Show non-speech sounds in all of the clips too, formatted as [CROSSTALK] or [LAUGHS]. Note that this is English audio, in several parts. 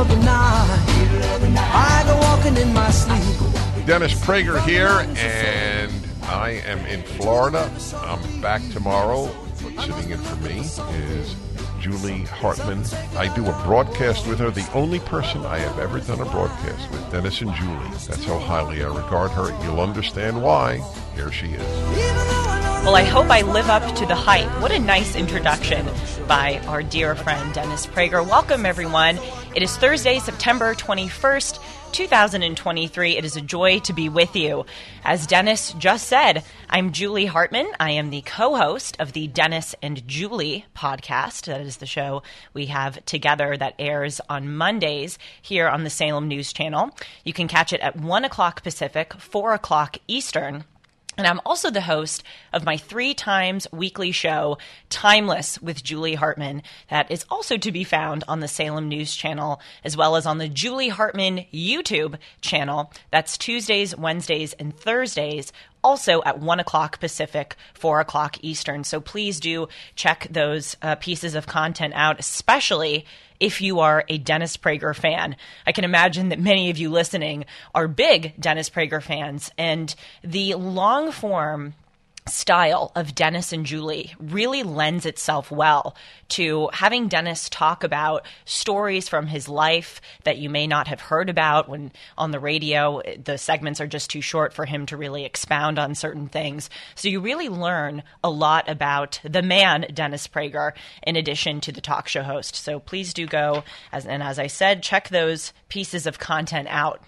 of the night, I go walking in my sleep. Dennis Prager here, and I am in Florida. I'm back tomorrow. What's Sitting in for me is Julie Hartman. I do a broadcast with her, the only person I have ever done a broadcast with, Dennis and Julie. That's how highly I regard her. You'll understand why. Here she is. Well, I hope I live up to the hype. What a nice introduction by our dear friend Dennis Prager. Welcome, everyone. It is Thursday, September 21st. 2023. It is a joy to be with you. As Dennis just said, I'm Julie Hartman. I am the co host of the Dennis and Julie podcast. That is the show we have together that airs on Mondays here on the Salem News Channel. You can catch it at 1 o'clock Pacific, 4 o'clock Eastern. And I'm also the host of my three times weekly show, Timeless with Julie Hartman, that is also to be found on the Salem News Channel, as well as on the Julie Hartman YouTube channel. That's Tuesdays, Wednesdays, and Thursdays, also at 1 o'clock Pacific, 4 o'clock Eastern. So please do check those uh, pieces of content out, especially if you are a Dennis Prager fan. I can imagine that many of you listening are big Dennis Prager fans, and the long form style of Dennis and Julie really lends itself well to having Dennis talk about stories from his life that you may not have heard about when on the radio the segments are just too short for him to really expound on certain things. So you really learn a lot about the man Dennis Prager in addition to the talk show host. So please do go as and as I said check those pieces of content out.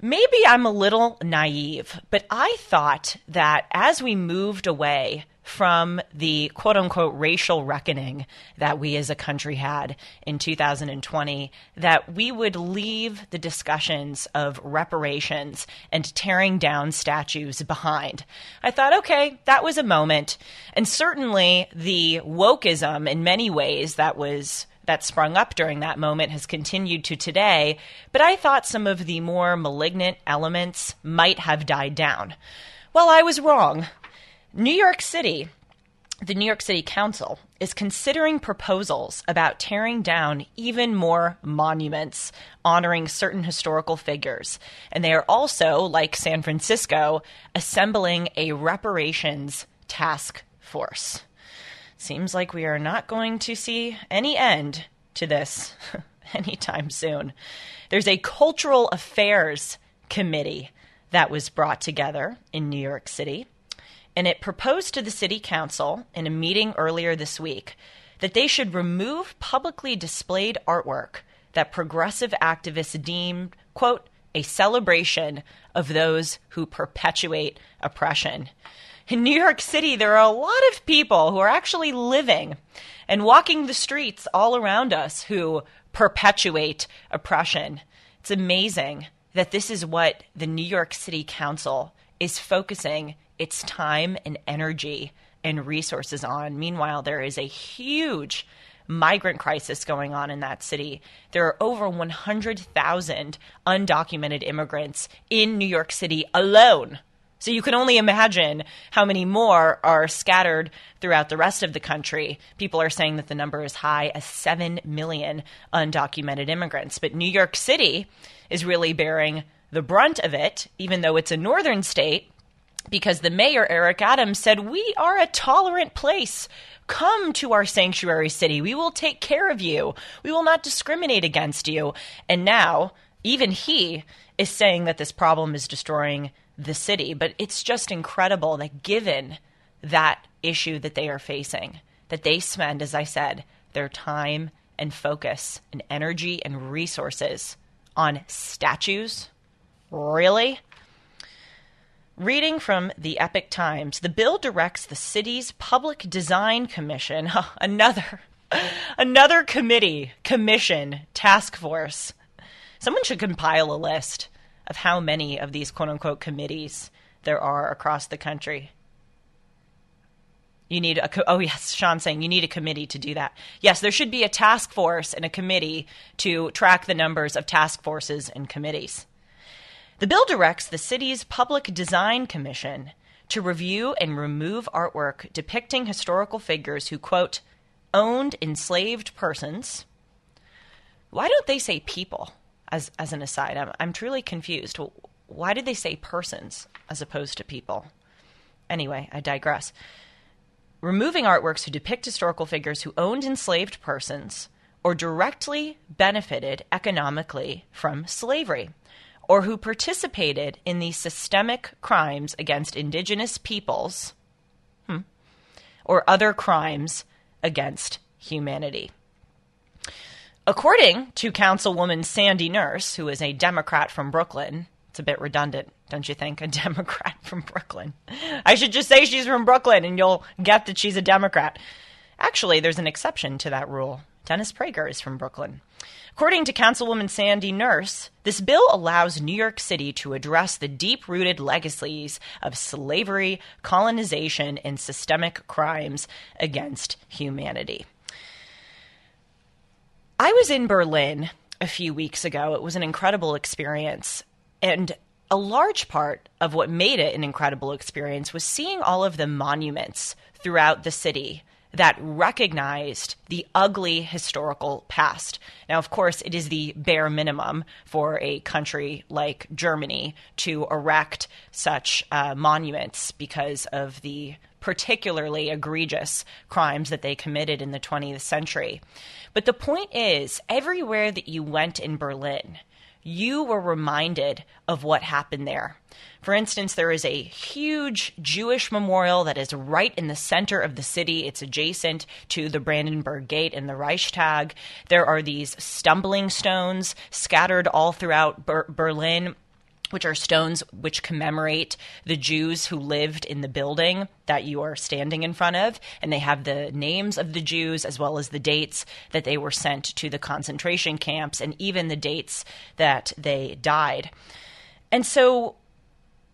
Maybe I'm a little naive, but I thought that as we moved away from the quote unquote racial reckoning that we as a country had in 2020, that we would leave the discussions of reparations and tearing down statues behind. I thought, okay, that was a moment. And certainly the wokeism in many ways that was that sprung up during that moment has continued to today, but I thought some of the more malignant elements might have died down. Well, I was wrong. New York City, the New York City Council, is considering proposals about tearing down even more monuments honoring certain historical figures. And they are also, like San Francisco, assembling a reparations task force. Seems like we are not going to see any end to this [LAUGHS] anytime soon. There's a cultural affairs committee that was brought together in New York City, and it proposed to the city council in a meeting earlier this week that they should remove publicly displayed artwork that progressive activists deemed, quote, a celebration of those who perpetuate oppression in New York City, there are a lot of people who are actually living and walking the streets all around us who perpetuate oppression. It's amazing that this is what the New York City Council is focusing its time and energy and resources on. Meanwhile, there is a huge migrant crisis going on in that city. There are over 100,000 undocumented immigrants in New York City alone. So you can only imagine how many more are scattered throughout the rest of the country. People are saying that the number is high as 7 million undocumented immigrants. But New York City is really bearing the brunt of it, even though it's a northern state. because the mayor, Eric Adams, said, We are a tolerant place. Come to our sanctuary city. We will take care of you. We will not discriminate against you. And now, even he is saying that this problem is destroying the city. But it's just incredible that given that issue that they are facing, that they spend, as I said, their time and focus and energy and resources on statues. Really? Reading from the Epoch Times, the bill directs the city's Public Design Commission, [LAUGHS] another [LAUGHS] another committee, commission, task force. Someone should compile a list of how many of these quote unquote committees there are across the country. You need a co- oh yes, Sean saying you need a committee to do that. Yes, there should be a task force and a committee to track the numbers of task forces and committees. The bill directs the city's Public Design Commission to review and remove artwork depicting historical figures who, quote, owned enslaved persons. Why don't they say people as, as an aside? I'm, I'm truly confused. Why did they say persons as opposed to people? Anyway, I digress. Removing artworks who depict historical figures who owned enslaved persons or directly benefited economically from slavery or who participated in the systemic crimes against indigenous peoples hmm, or other crimes against humanity. According to Councilwoman Sandy Nurse, who is a Democrat from Brooklyn, it's a bit redundant, don't you think? A [LAUGHS] Democrat from Brooklyn. I should just say she's from Brooklyn and you'll get that she's a Democrat. Actually, there's an exception to that rule. Dennis Prager is from Brooklyn. According to Councilwoman Sandy Nurse, this bill allows New York City to address the deep rooted legacies of slavery, colonization, and systemic crimes against humanity. I was in Berlin a few weeks ago. It was an incredible experience. And a large part of what made it an incredible experience was seeing all of the monuments throughout the city that recognized the ugly historical past. Now, of course, it is the bare minimum for a country like Germany to erect such uh, monuments because of the particularly egregious crimes that they committed in the 20th century. But the point is, everywhere that you went in Berlin, you were reminded of what happened there. For instance, there is a huge Jewish memorial that is right in the center of the city. It's adjacent to the Brandenburg Gate and the Reichstag. There are these stumbling stones scattered all throughout Ber- Berlin which are stones which commemorate the Jews who lived in the building that you are standing in front of. And they have the names of the Jews as well as the dates that they were sent to the concentration camps and even the dates that they died. And so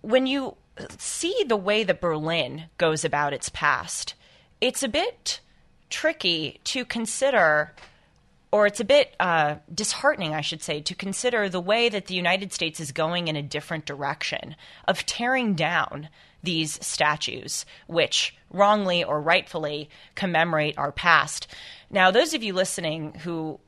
when you see the way that Berlin goes about its past, it's a bit tricky to consider, or it's a bit uh, disheartening, I should say, to consider the way that the United States is going in a different direction of tearing down these statues, which wrongly or rightfully commemorate our past. Now, those of you listening who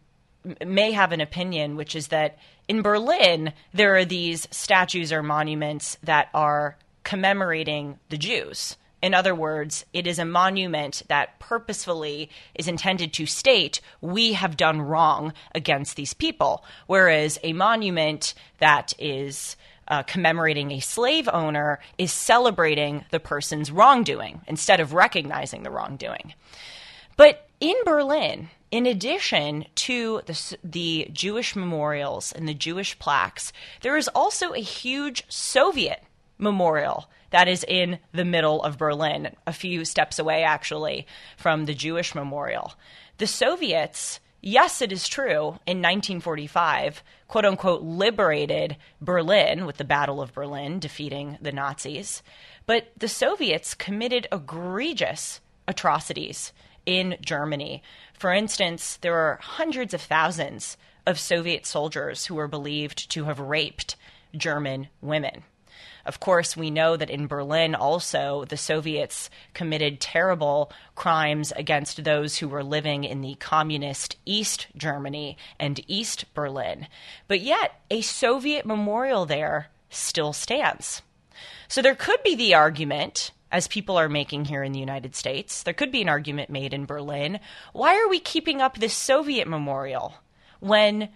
may have an opinion, which is that in Berlin, there are these statues or monuments that are commemorating the Jews. In other words, it is a monument that purposefully is intended to state we have done wrong against these people, whereas a monument that is uh, commemorating a slave owner is celebrating the person's wrongdoing instead of recognizing the wrongdoing. But in Berlin, in addition to the, the Jewish memorials and the Jewish plaques, there is also a huge Soviet memorial that is in the middle of Berlin, a few steps away, actually, from the Jewish memorial. The Soviets, yes, it is true, in 1945, quote unquote, liberated Berlin with the Battle of Berlin, defeating the Nazis. But the Soviets committed egregious atrocities in Germany. For instance, there are hundreds of thousands of Soviet soldiers who were believed to have raped German women. Of course, we know that in Berlin also the Soviets committed terrible crimes against those who were living in the communist East Germany and East Berlin. But yet, a Soviet memorial there still stands. So there could be the argument, as people are making here in the United States, there could be an argument made in Berlin. Why are we keeping up this Soviet memorial when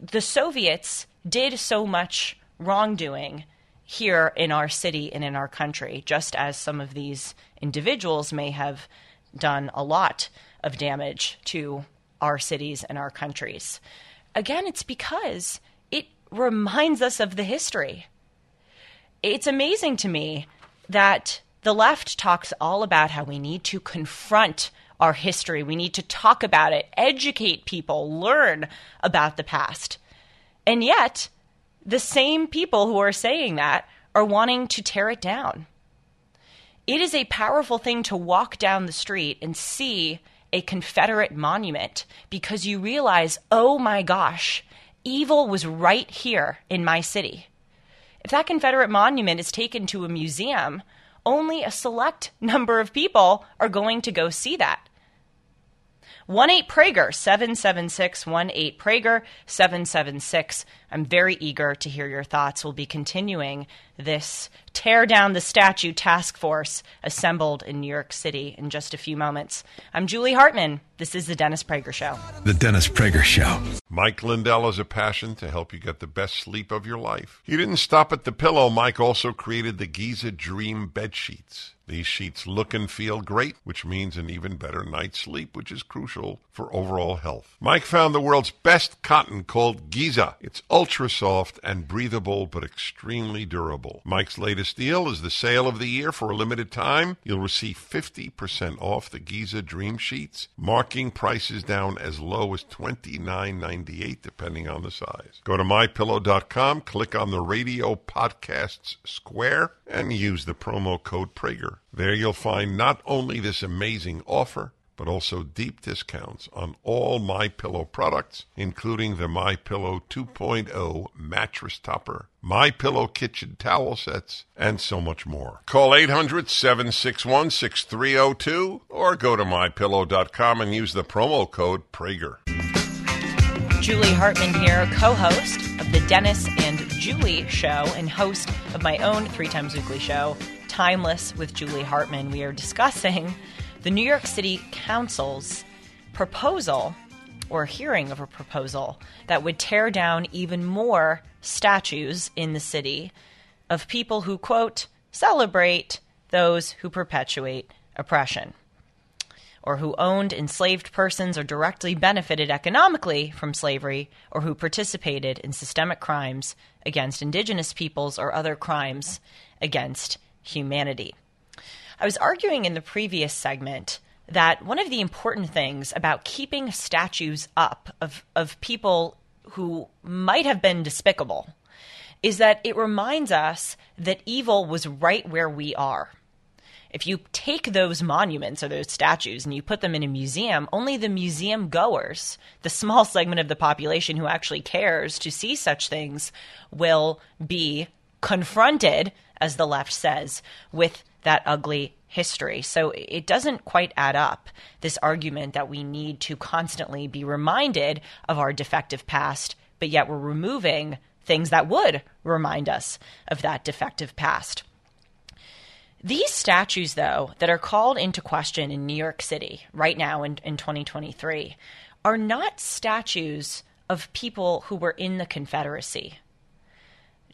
the Soviets did so much wrongdoing here in our city and in our country, just as some of these individuals may have done a lot of damage to our cities and our countries. Again, it's because it reminds us of the history. It's amazing to me that the left talks all about how we need to confront our history. We need to talk about it, educate people, learn about the past. And yet, the same people who are saying that are wanting to tear it down. It is a powerful thing to walk down the street and see a Confederate monument because you realize, oh my gosh, evil was right here in my city. If that Confederate monument is taken to a museum, only a select number of people are going to go see that. 1-8 Prager 776 1-8 Prager 776. I'm very eager to hear your thoughts. We'll be continuing this tear down the statue task force assembled in New York City in just a few moments. I'm Julie Hartman. This is the Dennis Prager show. The Dennis Prager show. Mike Lindell has a passion to help you get the best sleep of your life. He didn't stop at the pillow. Mike also created the Giza Dream bed sheets. These sheets look and feel great, which means an even better night's sleep, which is crucial for overall health. Mike found the world's best cotton called Giza. It's ultra soft and breathable, but extremely durable. Mike's latest deal is the sale of the year for a limited time. You'll receive 50% off the Giza Dream Sheets, marking prices down as low as $29.98 depending on the size. Go to mypillow.com, click on the radio podcasts square, and use the promo code Prager. There you'll find not only this amazing offer, but also deep discounts on all My Pillow products, including the My Pillow 2.0 mattress topper, My Pillow kitchen towel sets, and so much more. Call 800-761-6302 or go to mypillow.com and use the promo code Prager. Julie Hartman here, co host of the Dennis and Julie show and host of my own three times weekly show, Timeless with Julie Hartman. We are discussing the New York City Council's proposal or hearing of a proposal that would tear down even more statues in the city of people who, quote, celebrate those who perpetuate oppression or who owned enslaved persons or directly benefited economically from slavery, or who participated in systemic crimes against indigenous peoples or other crimes against humanity. I was arguing in the previous segment that one of the important things about keeping statues up of, of people who might have been despicable is that it reminds us that evil was right where we are. If you take those monuments or those statues and you put them in a museum, only the museum goers, the small [LAUGHS] segment of the population who actually cares to see such things, will be confronted, as the left says, with that ugly history. So it doesn't quite add up, this argument that we need to constantly be reminded of our defective past, but yet we're removing things that would remind us of that defective past. These statues, though, that are called into question in New York City right now in, in 2023 are not statues of people who were in the Confederacy.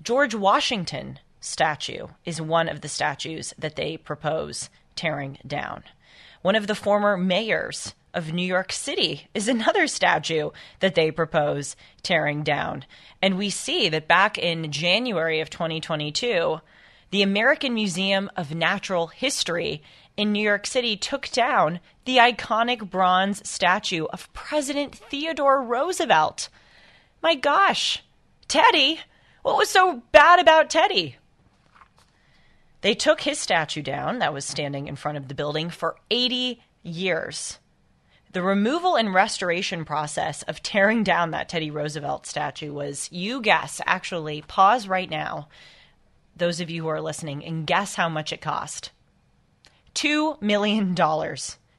George Washington statue is one of the statues that they propose tearing down. One of the former mayors of New York City is another statue that they propose tearing down. And we see that back in January of 2022, the American Museum of Natural History in New York City took down the iconic bronze statue of President Theodore Roosevelt. My gosh, Teddy! What was so bad about Teddy? They took his statue down that was standing in front of the building for 80 years. The removal and restoration process of tearing down that Teddy Roosevelt statue was, you guess, actually, pause right now those of you who are listening, and guess how much it cost? $2 million.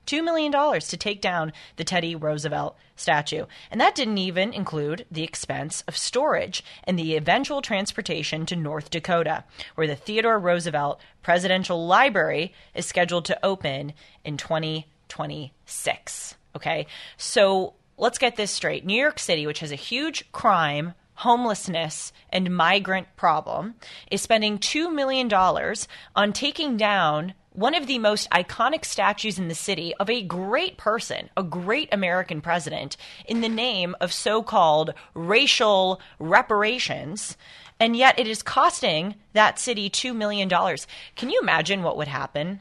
$2 million to take down the Teddy Roosevelt statue. And that didn't even include the expense of storage and the eventual transportation to North Dakota, where the Theodore Roosevelt Presidential Library is scheduled to open in 2026. Okay, so let's get this straight. New York City, which has a huge crime, homelessness, and migrant problem, is spending $2 million on taking down one of the most iconic statues in the city of a great person, a great American president, in the name of so called racial reparations. And yet it is costing that city $2 million. Can you imagine what would happen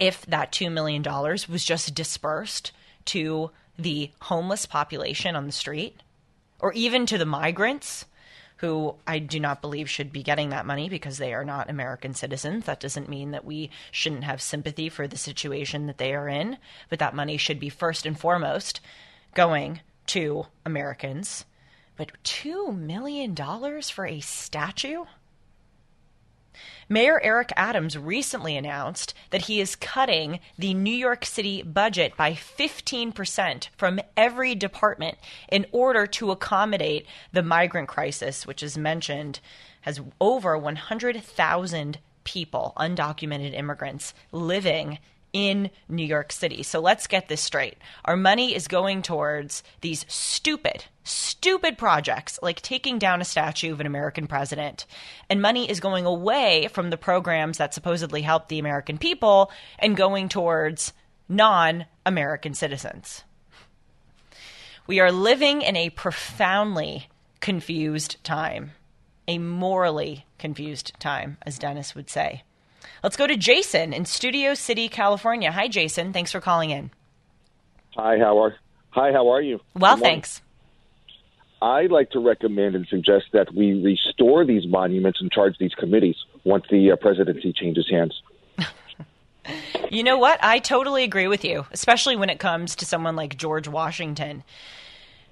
if that $2 million was just dispersed to the homeless population on the street or even to the migrants? Who I do not believe should be getting that money because they are not American citizens. That doesn't mean that we shouldn't have sympathy for the situation that they are in, but that money should be first and foremost going to Americans. But $2 million for a statue? Mayor Eric Adams recently announced that he is cutting the New York City budget by 15% from every department in order to accommodate the migrant crisis, which is mentioned has over 100,000 people, undocumented immigrants, living in New York City. So let's get this straight. Our money is going towards these stupid, stupid projects like taking down a statue of an American president. And money is going away from the programs that supposedly help the American people and going towards non American citizens. We are living in a profoundly confused time, a morally confused time, as Dennis would say. Let's go to Jason in Studio City, California. Hi, Jason. Thanks for calling in. Hi, how are Hi, how are you? Well, thanks. I'd like to recommend and suggest that we restore these monuments and charge these committees once the uh, presidency changes hands. [LAUGHS] you know what? I totally agree with you, especially when it comes to someone like George Washington.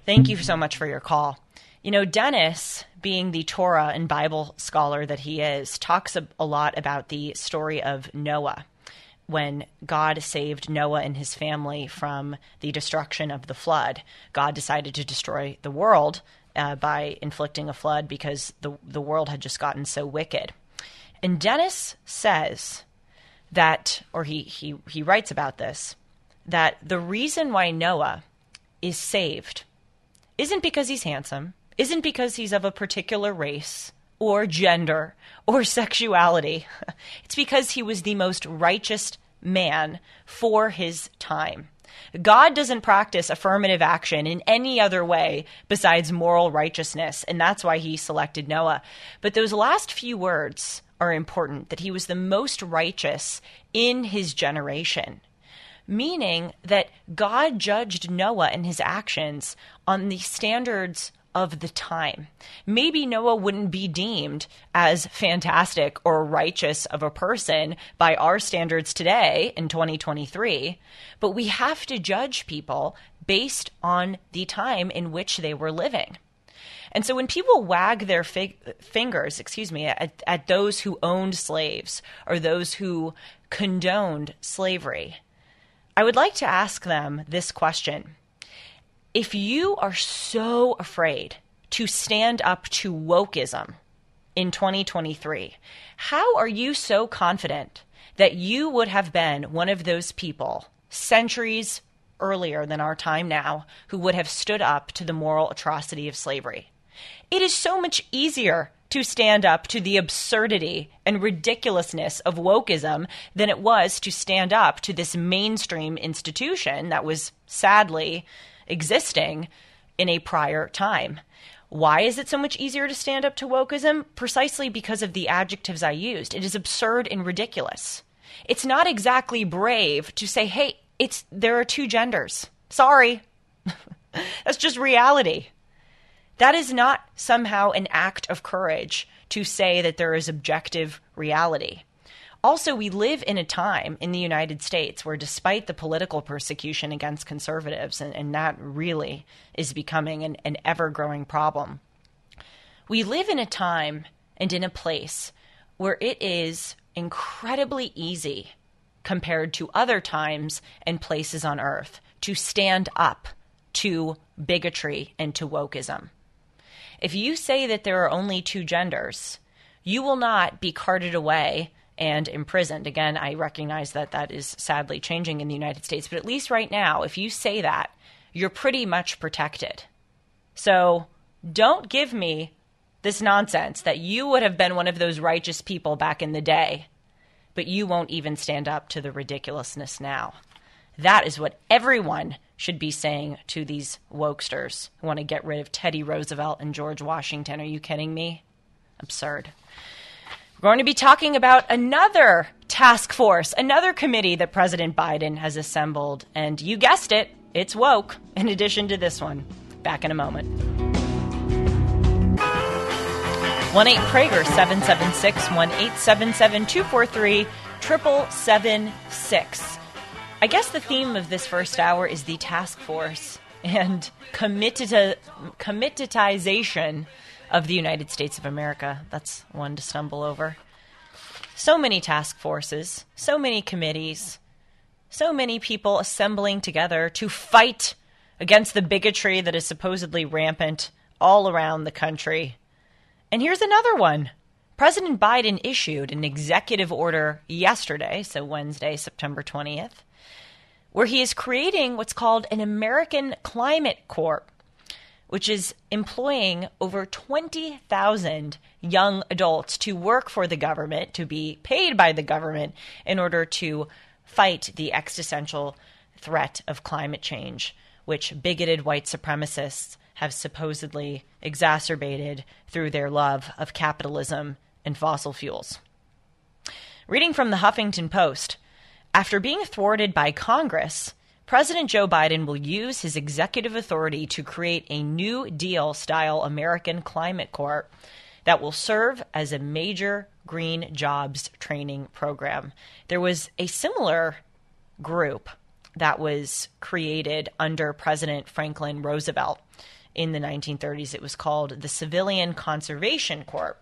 Thank you so much for your call. You know, Dennis, being the Torah and Bible scholar that he is, talks a, a lot about the story of Noah when God saved Noah and his family from the destruction of the flood. God decided to destroy the world uh, by inflicting a flood because the, the world had just gotten so wicked. And Dennis says that, or he, he, he writes about this, that the reason why Noah is saved isn't because he's handsome, isn't because he's of a particular race or gender or sexuality. It's because he was the most righteous man for his time. God doesn't practice affirmative action in any other way besides moral righteousness, and that's why he selected Noah. But those last few words are important that he was the most righteous in his generation, meaning that God judged Noah and his actions on the standards of the time. Maybe Noah wouldn't be deemed as fantastic or righteous of a person by our standards today in 2023, but we have to judge people based on the time in which they were living. And so when people wag their fig- fingers, excuse me, at, at those who owned slaves or those who condoned slavery, I would like to ask them this question if you are so afraid to stand up to wokeism in 2023, how are you so confident that you would have been one of those people centuries earlier than our time now who would have stood up to the moral atrocity of slavery? It is so much easier to stand up to the absurdity and ridiculousness of wokeism than it was to stand up to this mainstream institution that was sadly existing in a prior time. Why is it so much easier to stand up to wokeism? Precisely because of the adjectives I used. It is absurd and ridiculous. It's not exactly brave to say, "Hey, it's there are two genders." Sorry. [LAUGHS] That's just reality. That is not somehow an act of courage to say that there is objective reality. Also, we live in a time in the United States where, despite the political persecution against conservatives, and, and that really is becoming an, an ever growing problem, we live in a time and in a place where it is incredibly easy, compared to other times and places on earth to stand up to bigotry and to wokeism. If you say that there are only two genders, you will not be carted away and imprisoned. Again, I recognize that that is sadly changing in the United States, but at least right now, if you say that, you're pretty much protected. So don't give me this nonsense that you would have been one of those righteous people back in the day, but you won't even stand up to the ridiculousness now. That is what everyone should be saying to these wokesters who want to get rid of Teddy Roosevelt and George Washington. Are you kidding me? Absurd. We're going to be talking about another task force, another committee that President Biden has assembled. And you guessed it, it's woke, in addition to this one. Back in a moment. 1 8 Prager 776 1 877 243 7776. I guess the theme of this first hour is the task force and committed committedization of the United States of America. That's one to stumble over. So many task forces, so many committees, so many people assembling together to fight against the bigotry that is supposedly rampant all around the country. And here's another one. President Biden issued an executive order yesterday, so Wednesday, September 20th, where he is creating what's called an American Climate Corps which is employing over 20,000 young adults to work for the government, to be paid by the government in order to fight the existential threat of climate change, which bigoted white supremacists have supposedly exacerbated through their love of capitalism and fossil fuels. Reading from the Huffington Post, after being thwarted by Congress, President Joe Biden will use his executive authority to create a New Deal style American Climate Corps that will serve as a major green jobs training program. There was a similar group that was created under President Franklin Roosevelt in the 1930s. It was called the Civilian Conservation Corps,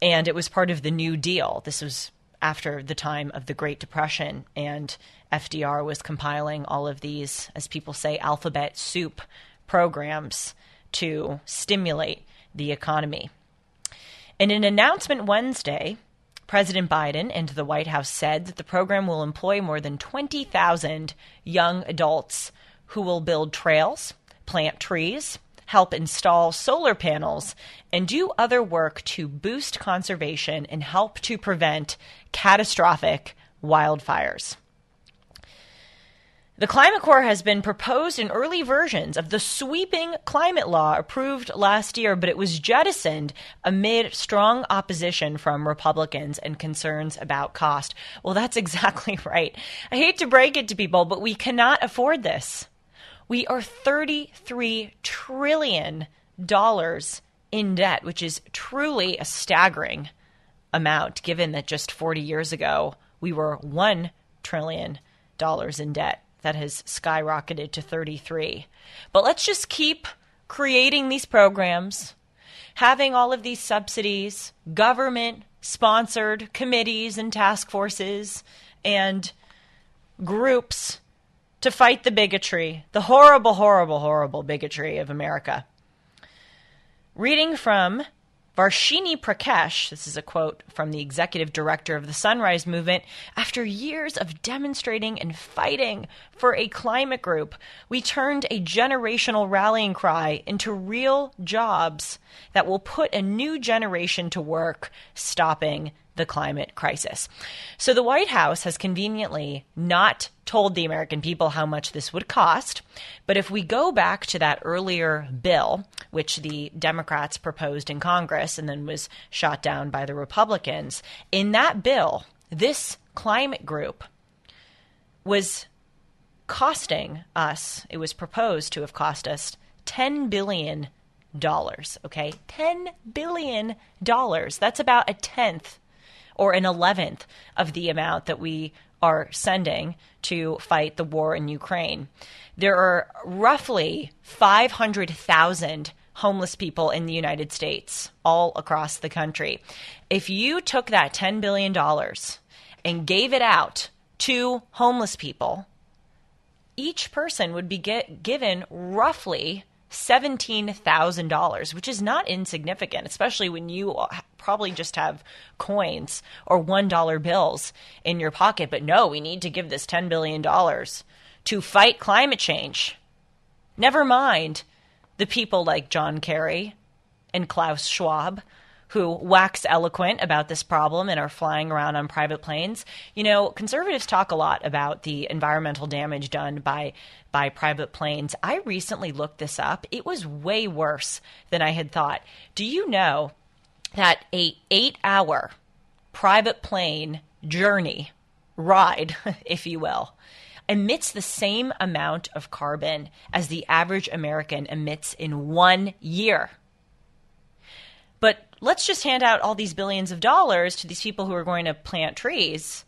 and it was part of the New Deal. This was after the time of the Great Depression, and FDR was compiling all of these, as people say, alphabet soup programs to stimulate the economy. In an announcement Wednesday, President Biden and the White House said that the program will employ more than 20,000 young adults who will build trails, plant trees, help install solar panels, and do other work to boost conservation and help to prevent catastrophic wildfires. The Climate Corps has been proposed in early versions of the sweeping climate law approved last year, but it was jettisoned amid strong opposition from Republicans and concerns about cost. Well, that's [LAUGHS] exactly right. I hate to break it to people, but we cannot afford this. We are $33 trillion in debt, which is truly a staggering amount given that just 40 years ago we were $1 trillion in debt that has skyrocketed to 33. But let's just keep creating these programs, having all of these subsidies, government sponsored committees and task forces and groups to fight the bigotry, the horrible, horrible, horrible bigotry of America. Reading from Varshini Prakash, this is a quote from the executive director of the Sunrise Movement, after years of demonstrating and fighting for a climate group, we turned a generational rallying cry into real jobs that will put a new generation to work stopping the climate crisis. So the White House has conveniently not told the American people how much this would cost. But if we go back to that earlier bill, which the Democrats proposed in Congress and then was shot down by the Republicans, in that bill, this climate group was costing us, it was proposed to have cost us $10 billion. Okay, $10 billion. That's about a tenth or an eleventh of the amount that we are sending to fight the war in Ukraine. There are roughly 500,000 homeless people in the United States, all across the country. If you took that $10 billion and gave it out to homeless people, each person would be get, given roughly $17,000, which is not insignificant, especially when you probably just have coins or $1 bills in your pocket. But no, we need to give this $10 billion to fight climate change. Never mind the people like John Kerry and Klaus Schwab who wax eloquent about this problem and are flying around on private planes. You know, conservatives talk a lot about the environmental damage done by by private planes. I recently looked this up. It was way worse than I had thought. Do you know that a 8-hour private plane journey ride, [LAUGHS] if you will, emits the same amount of carbon as the average American emits in 1 year. But let's just hand out all these billions of dollars to these people who are going to plant trees,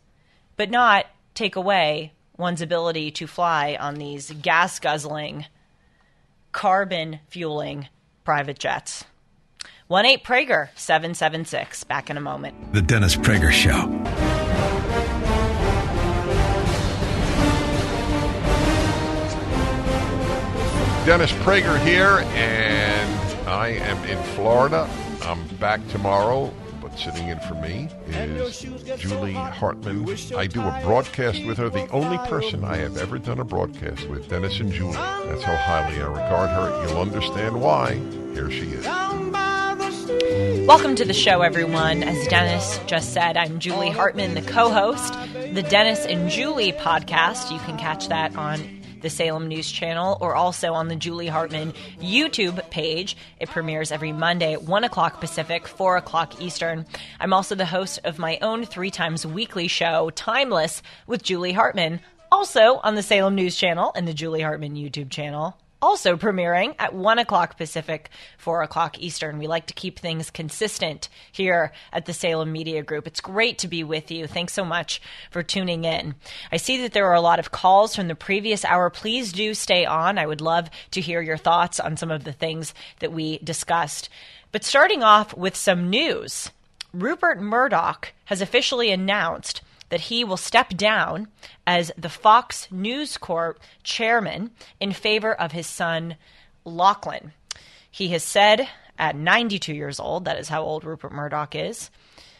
but not take away one's ability to fly on these gas guzzling, carbon fueling private jets. 1 8 Prager 776. Back in a moment. The Dennis Prager Show. Dennis Prager here, and I am in Florida I'm back tomorrow, but sitting in for me is Julie Hartman. I do a broadcast with her, the only person I have ever done a broadcast with, Dennis and Julie. That's how highly I regard her. You'll understand why. Here she is. Welcome to the show, everyone. As Dennis just said, I'm Julie Hartman, the co host, the Dennis and Julie podcast. You can catch that on the Salem News Channel, or also on the Julie Hartman YouTube page. It premieres every Monday at 1 o'clock Pacific, 4 o'clock Eastern. I'm also the host of my own three times weekly show, Timeless, with Julie Hartman, also on the Salem News Channel and the Julie Hartman YouTube channel also premiering at 1 o'clock Pacific, 4 o'clock Eastern. We like to keep things consistent here at the Salem Media Group. It's great to be with you. Thanks so much for tuning in. I see that there are a lot of calls from the previous hour. Please do stay on. I would love to hear your thoughts on some of the things that we discussed. But starting off with some news. Rupert Murdoch has officially announced that he will step down as the Fox News Corp chairman in favor of his son, Lachlan. He has said at 92 years old, that is how old Rupert Murdoch is,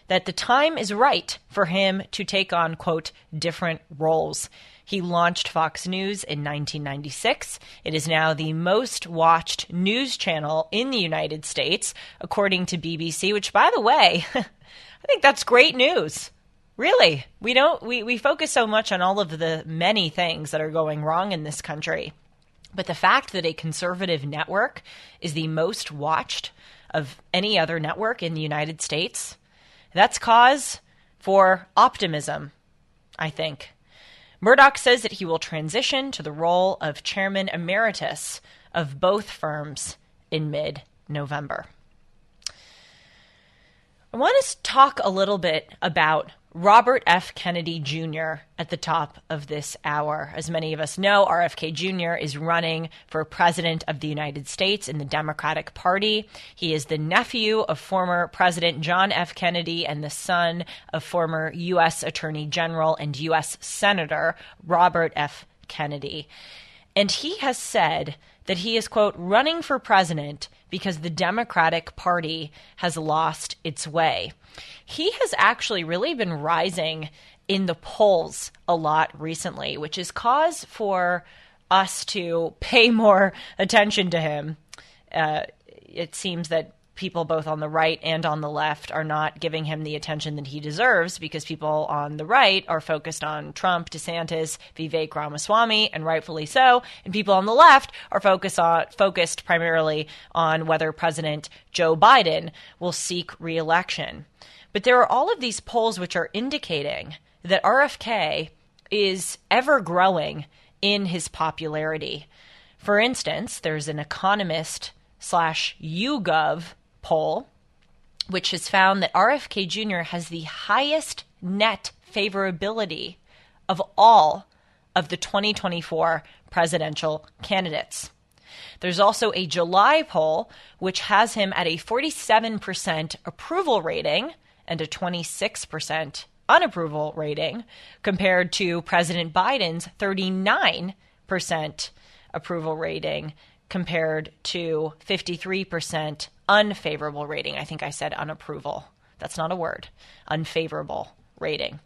that the time is right for him to take on, quote, different roles. He launched Fox News in 1996. It is now the most watched news channel in the United States, according to BBC, which, by the way, [LAUGHS] I think that's great news. Really, we don't we, we focus so much on all of the many things that are going wrong in this country. But the fact that a conservative network is the most watched of any other network in the United States, that's cause for optimism, I think. Murdoch says that he will transition to the role of chairman emeritus of both firms in mid November. I want to talk a little bit about Robert F. Kennedy Jr. at the top of this hour. As many of us know, RFK Jr. is running for President of the United States in the Democratic Party. He is the nephew of former President John F. Kennedy and the son of former U.S. Attorney General and U.S. Senator Robert F. Kennedy. And he has said that he is, quote, running for president because the Democratic Party has lost its way he has actually really been rising in the polls a lot recently, which is cause for us to pay more attention to him. Uh, it seems that people both on the right and on the left are not giving him the attention that he deserves because people on the right are focused on Trump, DeSantis, Vivek Ramaswamy, and rightfully so, and people on the left are on focused primarily on whether President Joe Biden will seek reelection. But there are all of these polls which are indicating that RFK is ever growing in his popularity. For instance, there's an economist slash YouGov poll which has found that RFK Jr. has the highest net favorability of all of the 2024 presidential candidates. There's also a July poll which has him at a 47% approval rating and a 26% unapproval rating compared to President Biden's 39% approval rating compared to 53% unfavorable rating. I think I said unapproval. That's not a word. Unfavorable rating.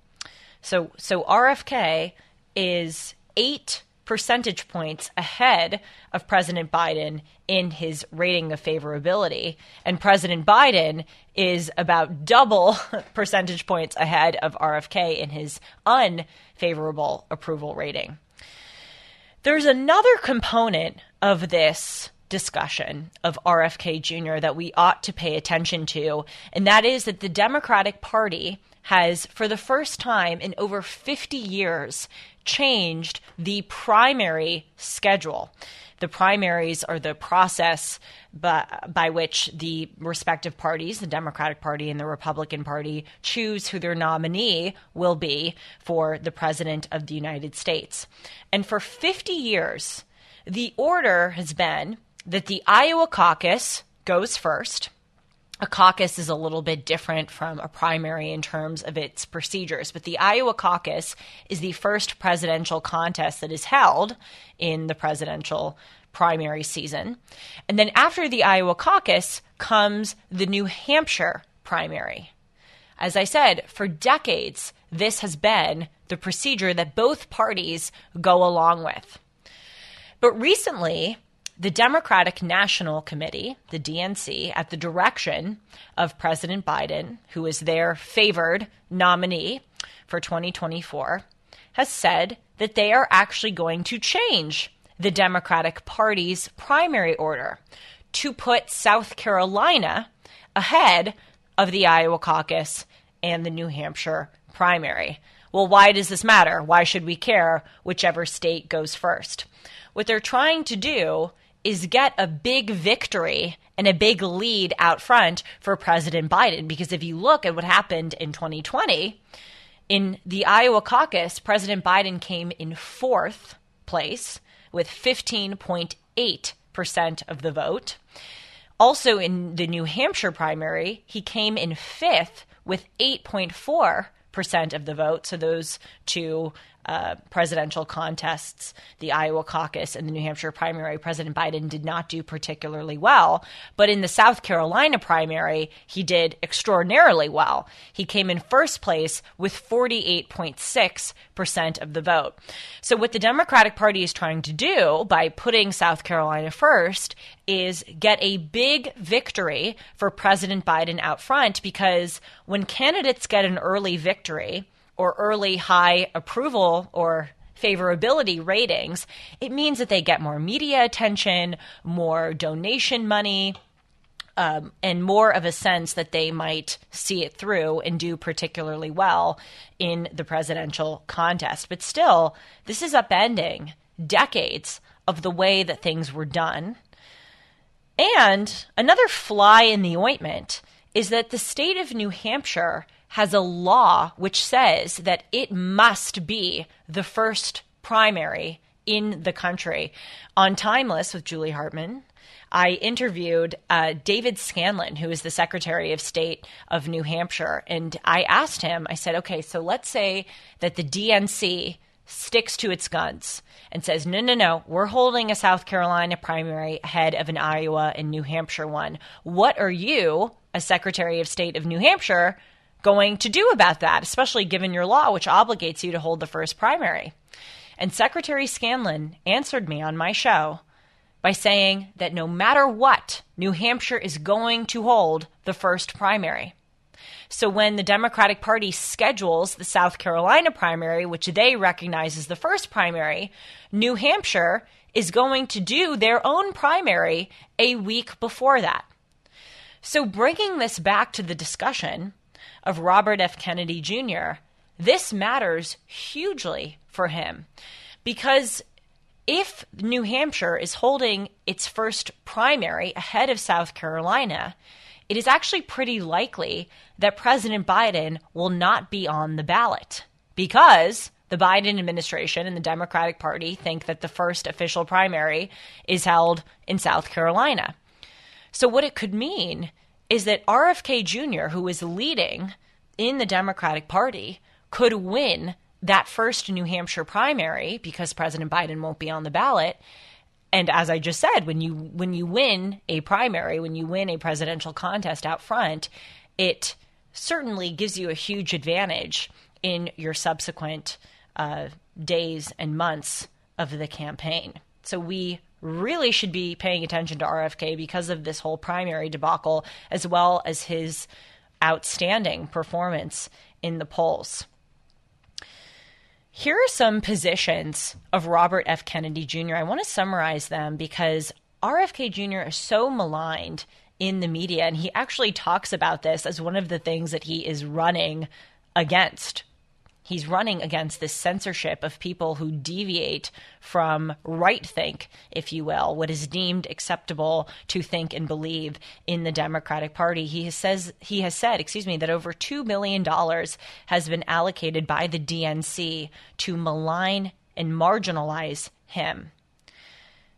So so RFK is 8 percentage points ahead of President Biden in his rating of favorability. And President Biden is about double [LAUGHS] percentage points ahead of RFK in his unfavorable approval rating. There's another component of this discussion of RFK Jr. that we ought to pay attention to, and that is that the Democratic Party has, for the first time in over 50 years, changed the primary schedule. The primaries are the process by, by, which the respective parties, the Democratic Party and the Republican Party, choose who their nominee will be for the President of the United States. And for 50 years, the order has been that the Iowa caucus goes first a caucus is a little bit different from a primary in terms of its procedures, but the Iowa caucus is the first presidential contest that is held in the presidential primary season. And then after the Iowa caucus comes the New Hampshire primary. As I said, for decades, this has been the procedure that both parties go along with. But recently, the Democratic National Committee, the DNC, at the direction of President Biden, who is their favored nominee for 2024, has said that they are actually going to change the Democratic Party's primary order to put South Carolina ahead of the Iowa caucus and the New Hampshire primary. Well, why does this matter? Why should we care whichever state goes first? What they're trying to do is get a big victory and a big lead out front for President Biden. Because if you look at what happened in 2020, in the Iowa caucus, President Biden came in fourth place with 15.8% of the vote. Also, in the New Hampshire primary, he came in fifth with 8.4% of the vote. So, those two uh, presidential contests, the Iowa caucus and the New Hampshire primary, President Biden did not do particularly well. But in the South Carolina primary, he did extraordinarily well. He came in first place with 48.6% of the vote. So, what the Democratic Party is trying to do by putting South Carolina first is get a big victory for President Biden out front because when candidates get an early victory, or early high approval or favorability ratings, it means that they get more media attention, more donation money, um, and more of a sense that they might see it through and do particularly well in the presidential contest. But still, this is upending decades of the way that things were done. And another fly in the ointment is that the state of New Hampshire has a law which says that it must be the first primary in the country. On Timeless with Julie Hartman, I interviewed uh, David Scanlon, who is the Secretary of State of New Hampshire, and I asked him, I said, okay, so let's say that the DNC sticks to its guns and says, no, no, no, we're holding a South Carolina primary ahead of an Iowa and New Hampshire one. What are you, a Secretary of State of New Hampshire, going to do about that, especially given your law, which obligates you to hold the first primary? And Secretary Scanlon answered me on my show by saying that no matter what, New Hampshire is going to hold the first primary. So when the Democratic Party schedules the South Carolina primary, which they recognize as the first primary, New Hampshire is going to do their own primary a week before that. So bringing this back to the discussion, of Robert F. Kennedy Jr., this matters hugely for him because if New Hampshire is holding its first primary ahead of South Carolina, it is actually pretty likely that President Biden will not be on the ballot because the Biden administration and the Democratic Party think that the first official primary is held in South Carolina. So, what it could mean is that RFK Jr., who is leading in the Democratic Party, could win that first New Hampshire primary because President Biden won't be on the ballot. And as I just said, when you when you win a primary, when you win a presidential contest out front, it certainly gives you a huge advantage in your subsequent uh, days and months of the campaign. So we really should be paying attention to RFK because of this whole primary debacle, as well as his outstanding performance in the polls. Here are some positions of Robert F. Kennedy Jr. I want to summarize them because RFK Jr. is so maligned in the media, and he actually talks about this as one of the things that he is running against he's running against this censorship of people who deviate from right think, if you will, what is deemed acceptable to think and believe in the Democratic Party. He says he has said, excuse me, that over two million dollars has been allocated by the DNC to malign and marginalize him.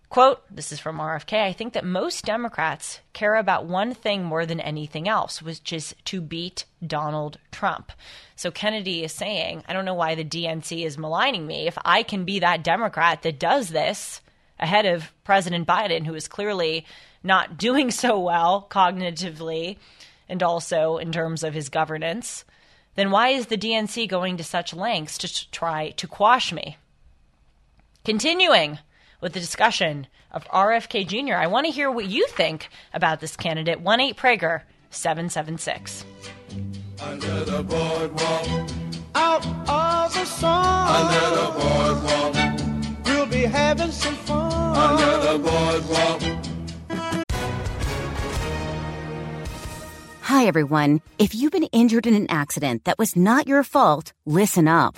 Quote, this is from RFK I think that most Democrats care about one thing more than anything else, which is to beat Donald Trump. So Kennedy is saying, I don't know why the DNC is maligning me. If I can be that Democrat that does this ahead of President Biden, who is clearly not doing so well cognitively and also in terms of his governance, then why is the DNC going to such lengths to try to quash me? Continuing with the discussion of RFK Jr. I want to hear what you think about this candidate. 1 8 Prager 776. Under the boardwalk, out of the sun. Under the boardwalk, we'll be having some fun. Under the boardwalk. Hi, everyone. If you've been injured in an accident that was not your fault, listen up.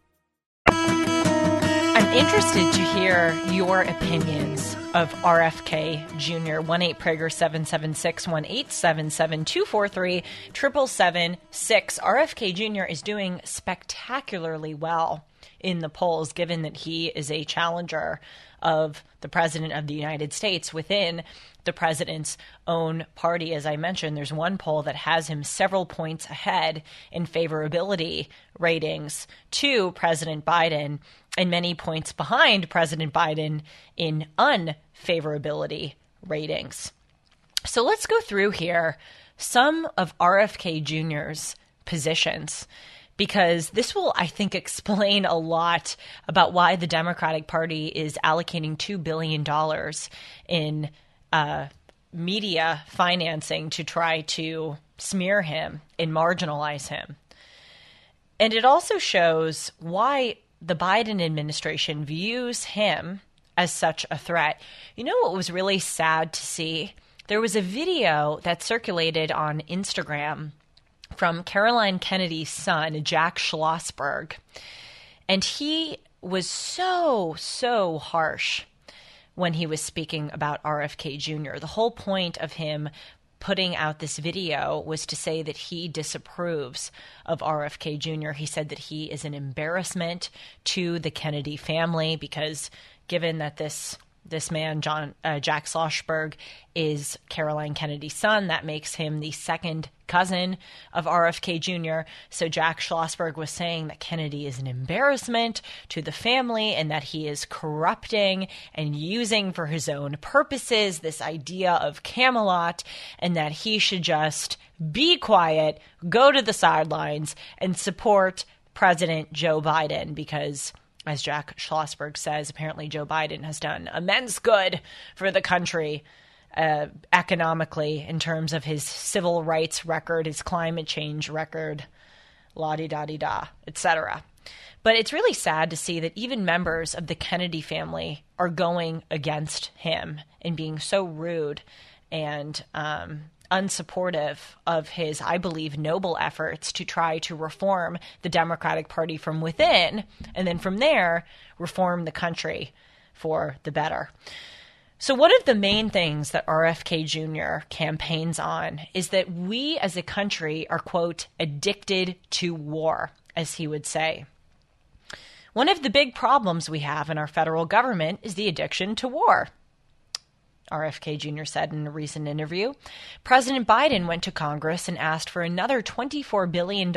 Interested to hear your opinions of RFK Jr. 1 8 Prager 776 1 877 243 776. RFK Jr. is doing spectacularly well in the polls, given that he is a challenger of the President of the United States within the president's own party. As I mentioned, there's one poll that has him several points ahead in favorability ratings to President Biden and many points behind President Biden in unfavorability ratings. So let's go through here some of RFK Jr.'s positions because this will, I think, explain a lot about why the Democratic Party is allocating $2 billion in uh, media financing to try to smear him and marginalize him. And it also shows why the Biden administration views him as such a threat. You know what was really sad to see? There was a video that circulated on Instagram from Caroline Kennedy's son, Jack Schlossberg. And he was so, so harsh when he was speaking about RFK Jr. The whole point of him putting out this video was to say that he disapproves of RFK Jr. He said that he is an embarrassment to the Kennedy family because given that this this man, John uh, Jack Schlossberg, is Caroline Kennedy's son. That makes him the second cousin of RFK Jr. So Jack Schlossberg was saying that Kennedy is an embarrassment to the family and that he is corrupting and using for his own purposes this idea of Camelot and that he should just be quiet, go to the sidelines, and support President Joe Biden because as Jack Schlossberg says, apparently Joe Biden has done immense good for the country uh, economically in terms of his civil rights record, his climate change record, la di da di da, etc. But it's really sad to see that even members of the Kennedy family are going against him and being so rude and um, unsupportive of his, I believe, noble efforts to try to reform the Democratic Party from within, and then from there, reform the country for the better. So, one of the main things that RFK Jr. campaigns on is that we as a country are, quote, addicted to war, as he would say. One of the big problems we have in our federal government is the addiction to war. RFK Jr. said in a recent interview. President Biden went to Congress and asked for another $24 billion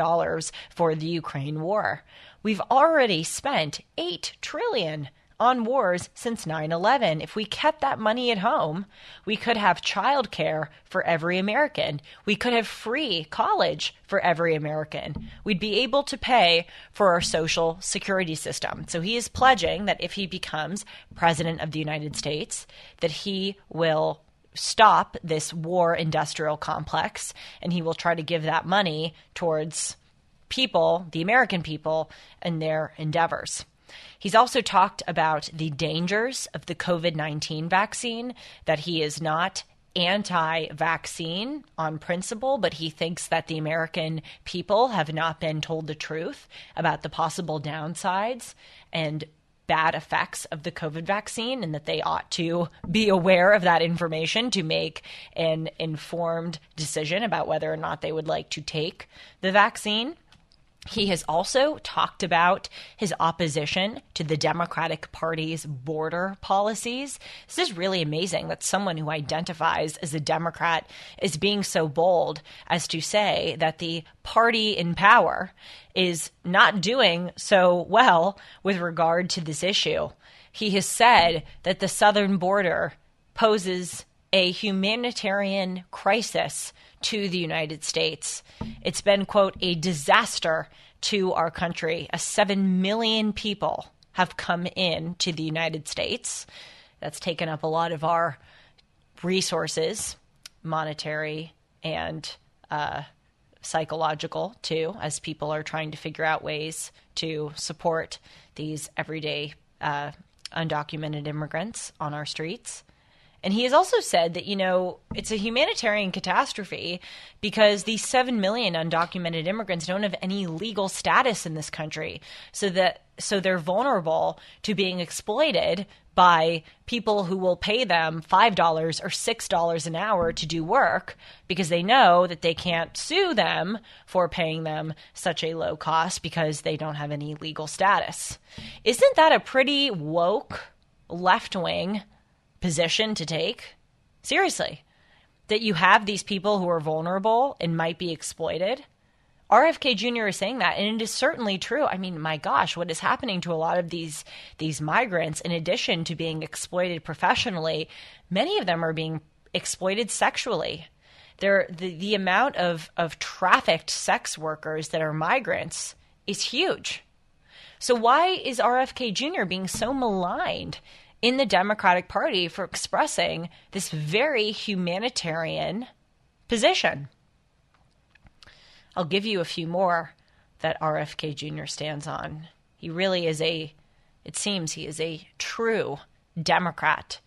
for the Ukraine war. We've already spent $8 trillion on wars since 9 11. If we kept that money at home, we could have child care for every American. We could have free college for every American. We'd be able to pay for our social security system. So he is pledging that if he becomes president of the United States, that he will stop this war industrial complex and he will try to give that money towards people, the American people, and their endeavors. He's also talked about the dangers of the COVID 19 vaccine, that he is not anti vaccine on principle, but he thinks that the American people have not been told the truth about the possible downsides and bad effects of the COVID vaccine and that they ought to be aware of that information to make an informed decision about whether or not they would like to take the vaccine. He has also talked about his opposition to the Democratic Party's border policies. This is really amazing that someone who identifies as a Democrat is being so bold as to say that the party in power is not doing so well with regard to this issue. He has said that the southern border poses a humanitarian crisis to the United States. It's been, quote, a disaster to our country. A 7 million people have come in to the United States. That's taken up a lot of our resources, monetary and uh, psychological, too, as people are trying to figure out ways to support these everyday uh, undocumented immigrants on our streets. And he has also said that, you know, it's a humanitarian catastrophe because these 7 million undocumented immigrants don't have any legal status in this country. So that so they're vulnerable to being exploited by people who will pay them $5 or $6 an hour to do work because they know that they can't sue them for paying them such a low cost because they don't have any legal status. Isn't that a pretty woke left wing position to take. Seriously. That you have these people who are vulnerable and might be exploited. RFK Jr. is saying that, and it is certainly true. I mean, my gosh, what is happening to a lot of these these migrants, in addition to being exploited professionally, many of them are being exploited sexually. There, the the amount of of trafficked sex workers that are migrants is huge. So why is RFK Jr. being so maligned in the Democratic Party for expressing this very humanitarian position. I'll give you a few more that RFK Jr. stands on. He really is a, it seems he is a true Democrat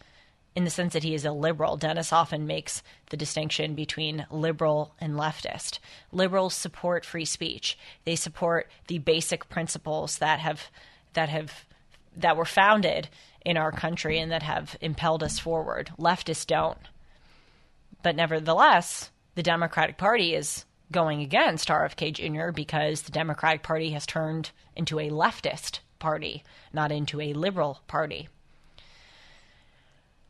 in the sense that he is a liberal. Dennis often makes the distinction between liberal and leftist. Liberals support free speech. They support the basic principles that have that have that were founded in our country and that have impelled us forward. Leftists don't. But nevertheless, the Democratic Party is going against RFK Jr. because the Democratic Party has turned into a leftist party, not into a liberal party.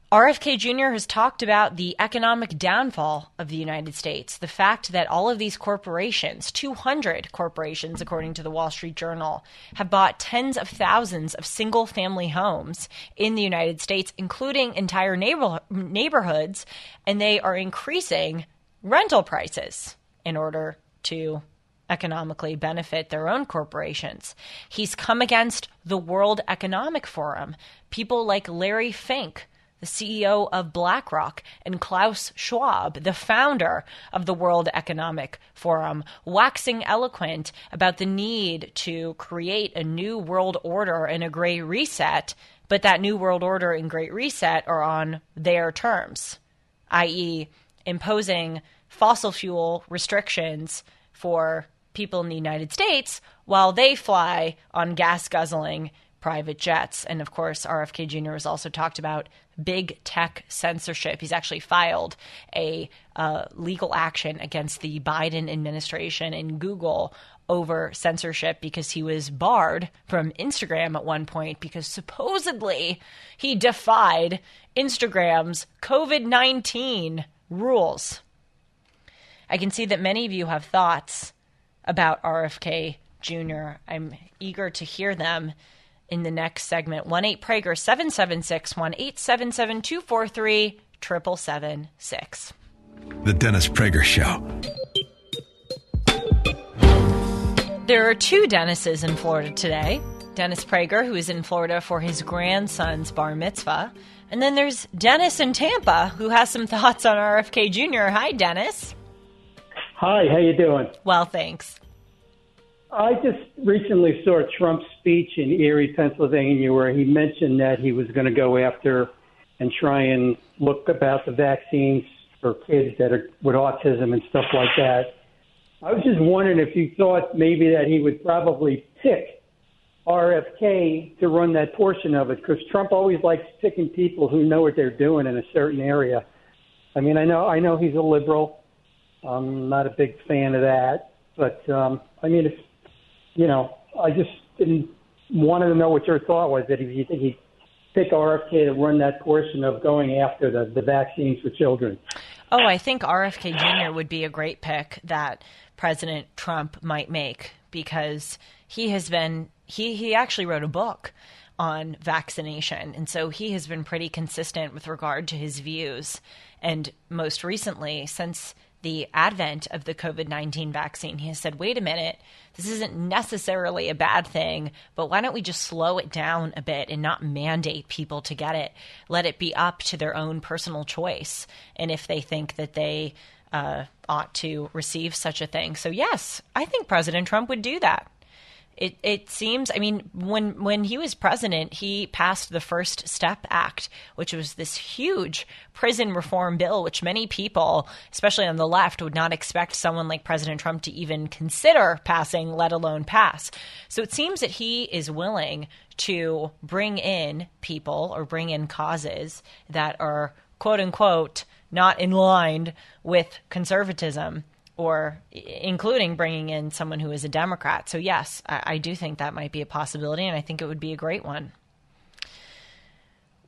RFK Jr. has talked about the economic downfall of the United States, the fact that all of these corporations, 200 corporations, according to the Wall Street Journal, have bought tens of thousands of single family homes in the United States, including entire neighbor- neighborhoods, and they are increasing rental prices in order to economically benefit their own corporations. He's come against the World Economic Forum, people like Larry Fink the CEO of BlackRock, and Klaus Schwab, the founder of the World Economic Forum, waxing eloquent about the need to create a new world order and a great reset, but that new world order and great reset are on their terms, i.e., imposing fossil fuel restrictions for people in the United States while they fly on gas guzzling private jets. And of course, RFK Jr. has also talked about big tech censorship. He's actually filed a uh, legal action against the Biden administration and Google over censorship because he was barred from Instagram at one point because supposedly he defied Instagram's COVID 19 rules. I can see that many of you have thoughts about RFK Jr. I'm eager to hear them in the next segment. 1 8 Prager 776 1 877 243 7776. The Dennis Prager Show. There are two Dennises in Florida today. Dennis Prager, who is in Florida for his grandson's bar mitzvah. And then there's Dennis in Tampa, who has some [LAUGHS] thoughts on RFK Jr. Hi, Dennis. Hi, how you doing? Well, thanks. I just recently saw Trump's speech in Erie, Pennsylvania, where he mentioned that he was going to go after and try and look about the vaccines for kids that are with autism and stuff like that. I was just wondering if you thought maybe that he would probably pick RFK to run that portion of it, because Trump always likes picking people who know what they're doing in a certain area. I mean, I know I know he's a liberal. I'm not a big fan of that, but um, I mean, if you know, I just didn't wanted to know what your thought was that if you think he'd pick RFK to run that portion of going after the, the vaccines for children. Oh, I think RFK Jr. would be a great pick that President Trump might make because he has been he he actually wrote a book on vaccination and so he has been pretty consistent with regard to his views and most recently since the advent of the COVID 19 vaccine, he has said, wait a minute, this isn't necessarily a bad thing, but why don't we just slow it down a bit and not mandate people to get it? Let it be up to their own personal choice. And if they think that they uh, ought to receive such a thing. So, yes, I think President Trump would do that it it seems I mean when when he was president he passed the First Step Act which was this huge prison reform bill which many people especially on the left would not expect someone like President Trump to even consider passing let alone pass. So it seems that he is willing to bring in people or bring in causes that are quote unquote not in line with conservatism or including bringing in someone who is a Democrat. So, yes, I, I, do think that might be a possibility, and I think it would be a great one.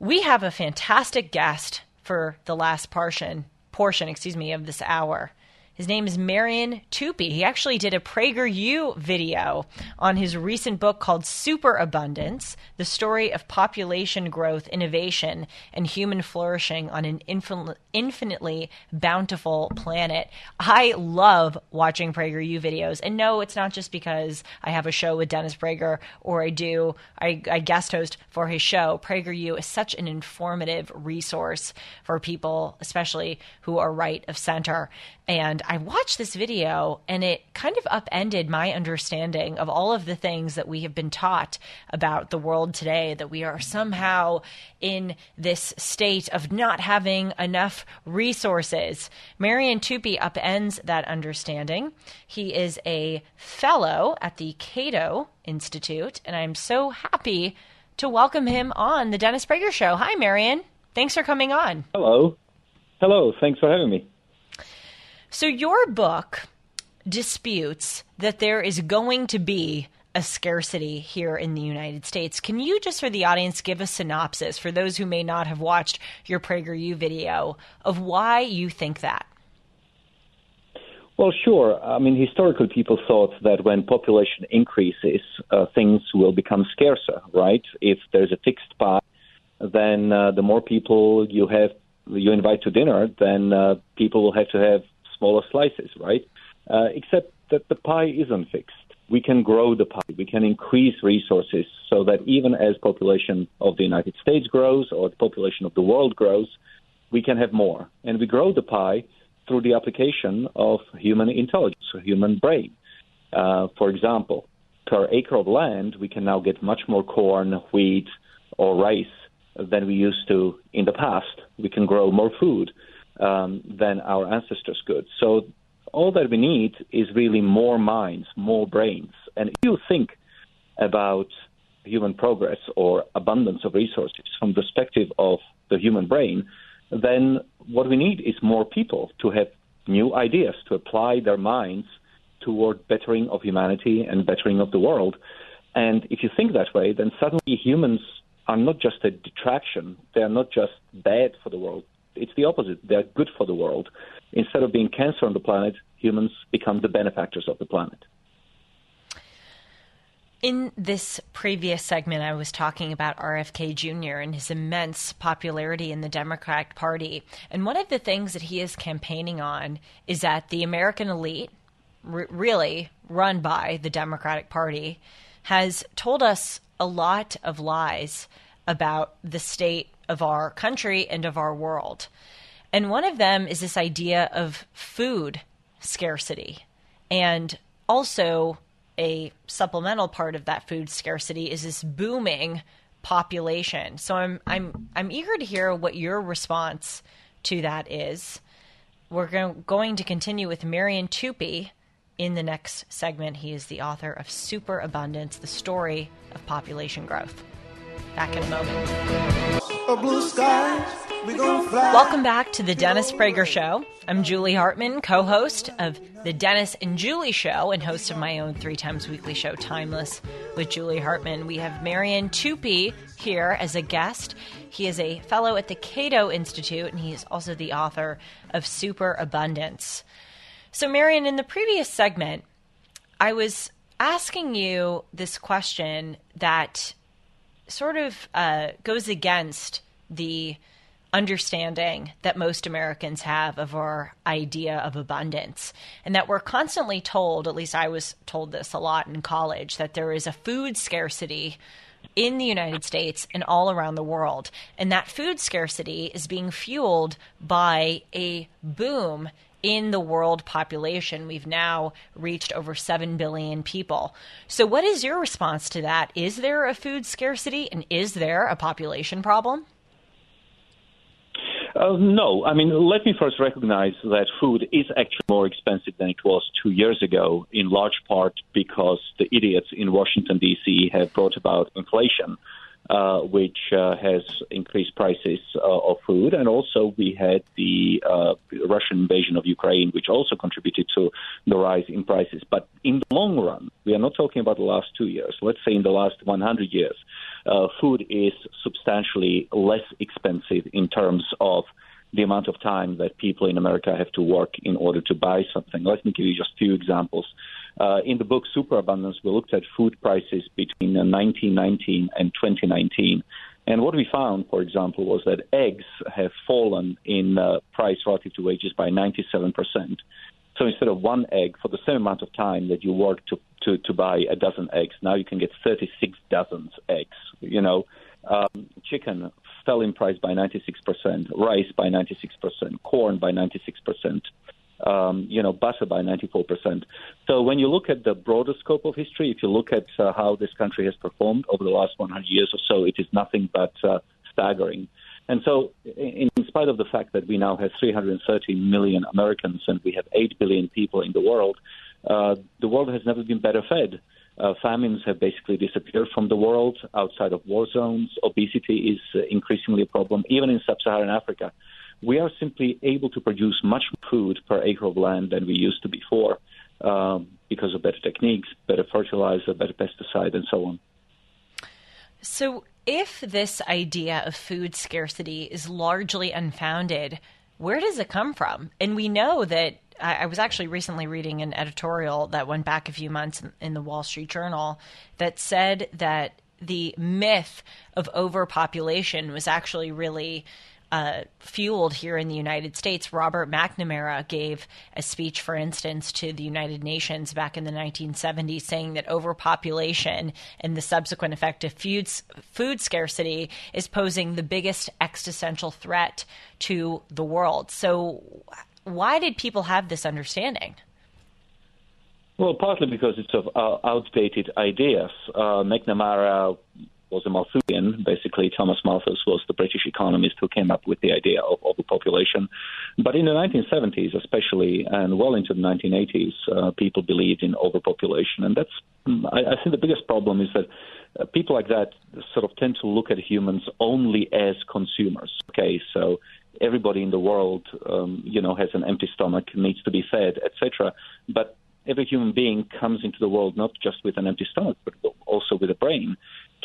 We have a fantastic guest for the last portion, portion, excuse me, of this hour. His name is Marian Tupy. He actually did a PragerU video on his recent book called Superabundance The Story of Population Growth, Innovation, and Human Flourishing on an Infinitely Bountiful Planet. I love watching PragerU videos. And no, it's not just because I have a show with Dennis Prager or I do, I, I guest host for his show. PragerU is such an informative resource for people, especially who are right of center. And I watched this video and it kind of upended my understanding of all of the things that we have been taught about the world today that we are somehow in this state of not having enough resources. Marian Tupy upends that understanding. He is a fellow at the Cato Institute, and I'm so happy to welcome him on the Dennis Prager Show. Hi, Marian. Thanks for coming on. Hello. Hello. Thanks for having me. So your book disputes that there is going to be a scarcity here in the United States. Can you just for the audience give a synopsis for those who may not have watched your PragerU video of why you think that? Well, sure. I mean, historically, people thought that when population increases, uh, things will become scarcer, right? If there's a fixed pie, then uh, the more people you have, you invite to dinner, then uh, people will have to have smaller slices, right? Uh, except that the pie isn't fixed. we can grow the pie, we can increase resources so that even as population of the United States grows or the population of the world grows, we can have more. And we grow the pie through the application of human intelligence, or human brain. Uh, for example, per acre of land, we can now get much more corn, wheat, or rice than we used to in the past. We can grow more food um, than our ancestors could. So all that we need is really more minds, more brains. And if you think about human progress or abundance of resources from the perspective of the human brain, then what we need is more people to have new ideas, to apply their minds toward bettering of humanity and bettering of the world. And if you think that way, then suddenly humans are not just a detraction, they are not just bad for the world. It's the opposite. They're good for the world instead of being cancer on the planet, humans become the benefactors of the planet. In this previous segment, I was talking about RFK Jr. and his immense popularity in the Democratic Party. And one of the things that he is campaigning on is that the American elite, r- really run by the Democratic Party, has told us a lot of lies about the state of our country and of our world. And one of them is this idea of food scarcity. And also, a supplemental part of that food scarcity is this booming population. So I'm I'm I'm eager to hear what your response to that is. We're going to continue with Marian Tupy in the next segment. He is the author of Superabundance: The Story of Population Growth. Back in a moment. Welcome back to the Dennis Prager Show. I'm Julie Hartman, co host of The Dennis and Julie Show and host of my own three times weekly show, Timeless with Julie Hartman. We have Marian Tupy here as a guest. He is a fellow at the Cato Institute and he is also the author of Superabundance. So, Marian, in the previous segment, I was asking you this question that sort of uh, goes against the understanding that most Americans have of our idea of abundance. And that we're constantly told, at least I was told this a lot in college, that there is a food scarcity in the United States and all around the world. And that food scarcity is being fueled by a boom in the world population. We've now reached over 7 billion people. So, what is your response to that? Is there a food scarcity and is there a population problem? Uh, no, I mean, let me first recognize that food is actually more expensive than it was two years ago, in large part because the idiots in Washington, D.C. have brought about inflation uh, which uh, has increased prices uh, of food. And also, we had the uh, Russian invasion of Ukraine, which also contributed to the rise in prices. But in the long run, we are not talking about the last two years. Let's say in the last 100 years, uh, food is substantially less expensive in terms of the amount of time that people in America have to work in order to buy something. Let me give you just a few examples. Uh, in the book Superabundance, we looked at food prices between 1919 uh, and 2019. And what we found, for example, was that eggs have fallen in uh, price relative to wages by 97%. So instead of one egg for the same amount of time that you work to, to, to buy a dozen eggs, now you can get 36 dozens eggs. You know, um, chicken fell in price by 96%, rice by 96%, corn by 96% um, you know, butter by 94%. So when you look at the broader scope of history, if you look at uh, how this country has performed over the last 100 years or so, it is nothing but uh, staggering. And so, in, spite of the fact that we now have 330 million Americans and we have 8 billion people in the world, uh, the world has never been better fed. Uh, famines have basically disappeared from the world outside of war zones. Obesity is uh, increasingly a problem, even in sub Saharan Africa we are simply able to produce much food per acre of land than we used to before um, because of better techniques, better fertilizer, better pesticide, and so on. So, if this idea of food scarcity is largely unfounded, where does it come from? And we know that I, was actually recently reading an editorial that went back a few months in the Wall Street Journal that said that the myth of overpopulation was actually really uh, fueled here in the United States. Robert McNamara gave a speech, for instance, to the United Nations back in the 1970s, saying that overpopulation and the subsequent effect of food, food scarcity is posing the biggest existential threat to the world. So, why did people have this understanding? Well, partly because it's of uh, outdated ideas. Uh, McNamara was a Malthusian. Basically, Thomas Malthus was the British economist who came up with the idea of overpopulation. But in the 1970s, especially, and well into the 1980s, uh, people believed in overpopulation. And that's, I, I think the biggest problem is that uh, people like that sort of tend to look at humans only as consumers. Okay, so everybody in the world, um, you know, has an empty stomach, needs to be fed, etc. But every human being comes into the world not just with an empty stomach, but also with a brain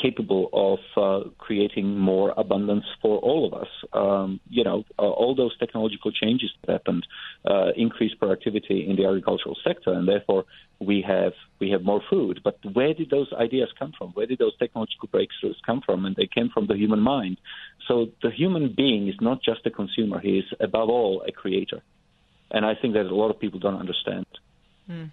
capable of uh, creating more abundance for all of us. Um, you know, uh, all those technological changes that happened uh, increased productivity in the agricultural sector, and therefore we have we have more food. But where did those ideas come from? Where did those technological breakthroughs come from? And they came from the human mind. So the human being is not just a consumer; he is above all a creator. And I think that a lot of people don't understand. Mm.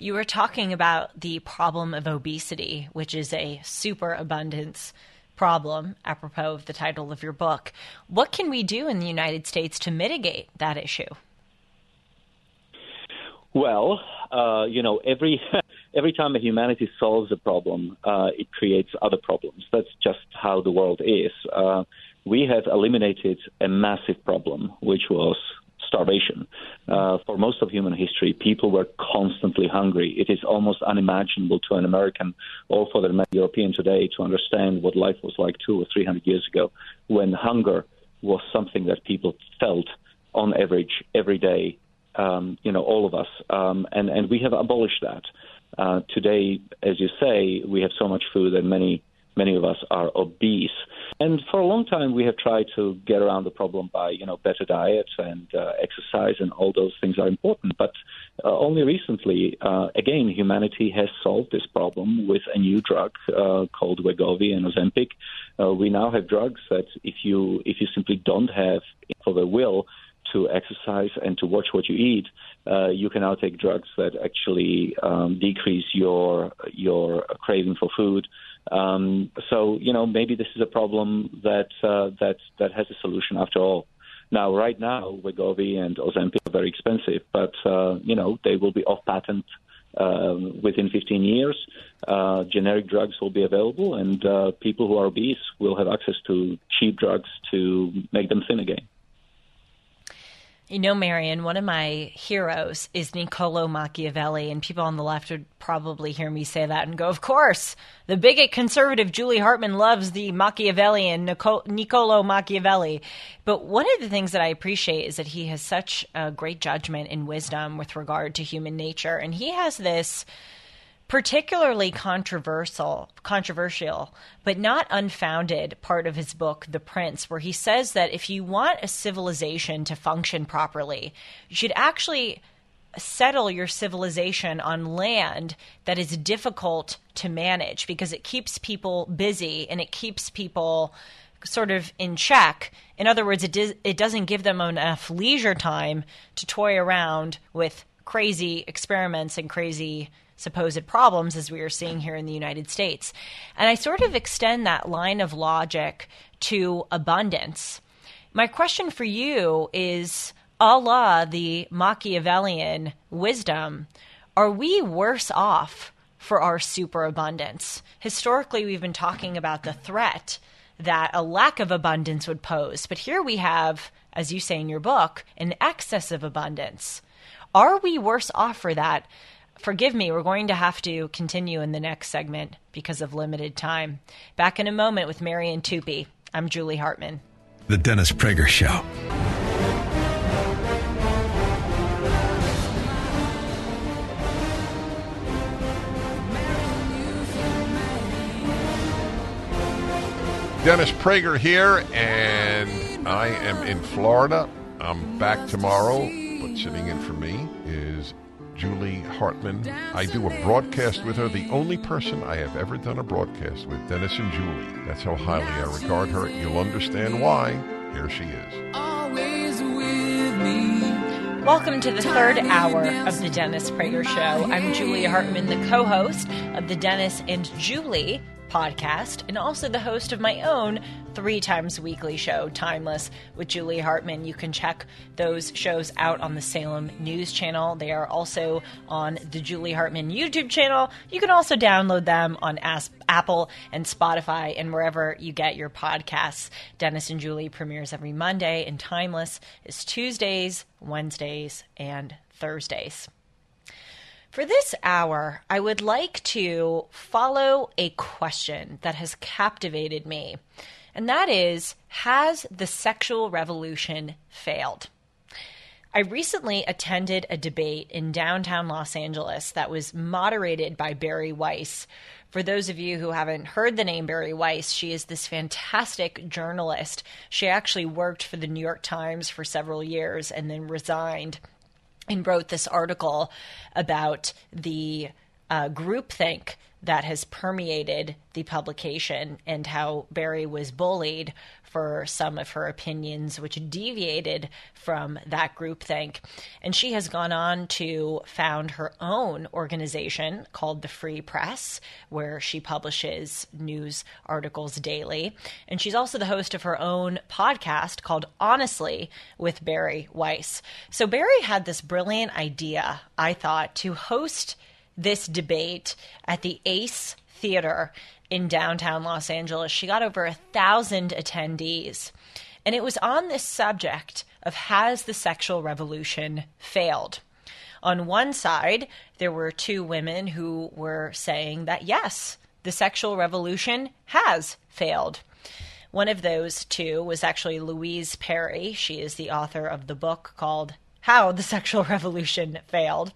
You were talking about the problem of obesity, which is a superabundance problem, apropos of the title of your book. What can we do in the United States to mitigate that issue? Well, uh, you know, every [LAUGHS] every time a humanity solves a problem, uh, it creates other problems. That's just how the world is. Uh, we have eliminated a massive problem, which was starvation. Uh, for most of human history, people were constantly hungry. It is almost unimaginable to an American or for the European today to understand what life was like two or three hundred years ago when hunger was something that people felt on average every day. Um, you know, all of us, um, and and we have abolished that. Uh, today, as you say, we have so much food and many many of us are obese. And for a long time, we have tried to get around the problem by, you know, better diet and uh, exercise, and all those things are important. But uh, only recently, uh, again, humanity has solved this problem with a new drug uh, called Wegovy and Ozempic. Uh, we now have drugs that, if you if you simply don't have for the will to exercise and to watch what you eat, uh, you can now take drugs that actually um, decrease your your craving for food. Um, so you know maybe this is a problem that uh, that that has a solution after all. Now, right now, Wegovy and Ozempic are very expensive, but uh, you know they will be off patent um, within 15 years. Uh, generic drugs will be available, and uh, people who are obese will have access to cheap drugs to make them thin again. You know, Marian, one of my heroes is Niccolo Machiavelli, and people on the left would probably hear me say that and go, Of course, the bigot conservative Julie Hartman loves the Machiavellian Niccolo Machiavelli. But one of the things that I appreciate is that he has such a great judgment and wisdom with regard to human nature, and he has this particularly controversial controversial but not unfounded part of his book the prince where he says that if you want a civilization to function properly you should actually settle your civilization on land that is difficult to manage because it keeps people busy and it keeps people sort of in check. In other words, it, it doesn't give them enough leisure time to toy around with crazy experiments and crazy supposed problems as we are seeing here in the United States. And I sort of extend that line of logic to abundance. My question for you is Allah, the Machiavellian wisdom, are we worse off for our superabundance? Historically, we've been talking about the threat that a lack of abundance would pose. But here we have, as you say in your book, an excess of abundance. Are we worse off for that forgive me, we're going to have to continue in the next segment because of limited time. Back in a moment with Marian Tupy. I'm Julie Hartman. The Dennis Prager Show. Dennis Prager here, and I am in Florida. I'm back tomorrow, but sitting in for me is Julie Hartman. I do a broadcast with her, the only person I have ever done a broadcast with, Dennis and Julie. That's how highly I regard her. You'll understand why Here she is. Always with me. Welcome to the third hour of the Dennis Prager Show. I'm Julia Hartman, the co host of the Dennis and Julie podcast, and also the host of my own three times weekly show, Timeless, with Julie Hartman. You can check those shows out on the Salem News Channel. They are also on the Julie Hartman YouTube channel. You can also download them on As- Apple and Spotify and wherever you get your podcasts. Dennis and Julie premieres every Monday, and Timeless is Tuesdays, Wednesdays, and Thursdays. For this hour, I would like to follow a question that has captivated me, and that is Has the sexual revolution failed? I recently attended a debate in downtown Los Angeles that was moderated by Bari Weiss. For those of you who haven't heard the name Bari Weiss, she is this fantastic journalist. She actually worked for the New York Times for several years and then resigned and wrote this article about the uh, groupthink that has permeated the publication and how Bari was bullied for some of her opinions, which deviated from that groupthink. And she has gone on to found her own organization called the Free Press, where she publishes news articles daily. And she's also the host of her own podcast called Honestly with Bari Weiss. So Bari had this brilliant idea, I thought, to host this debate at the Ace Theater in downtown Los Angeles. She got over a thousand attendees. And it was on this subject of has the sexual revolution failed? On one side, there were two women who were saying that yes, the sexual revolution has failed. One of those two was actually Louise Perry. She is the author of the book called How the Sexual [LAUGHS] Revolution Failed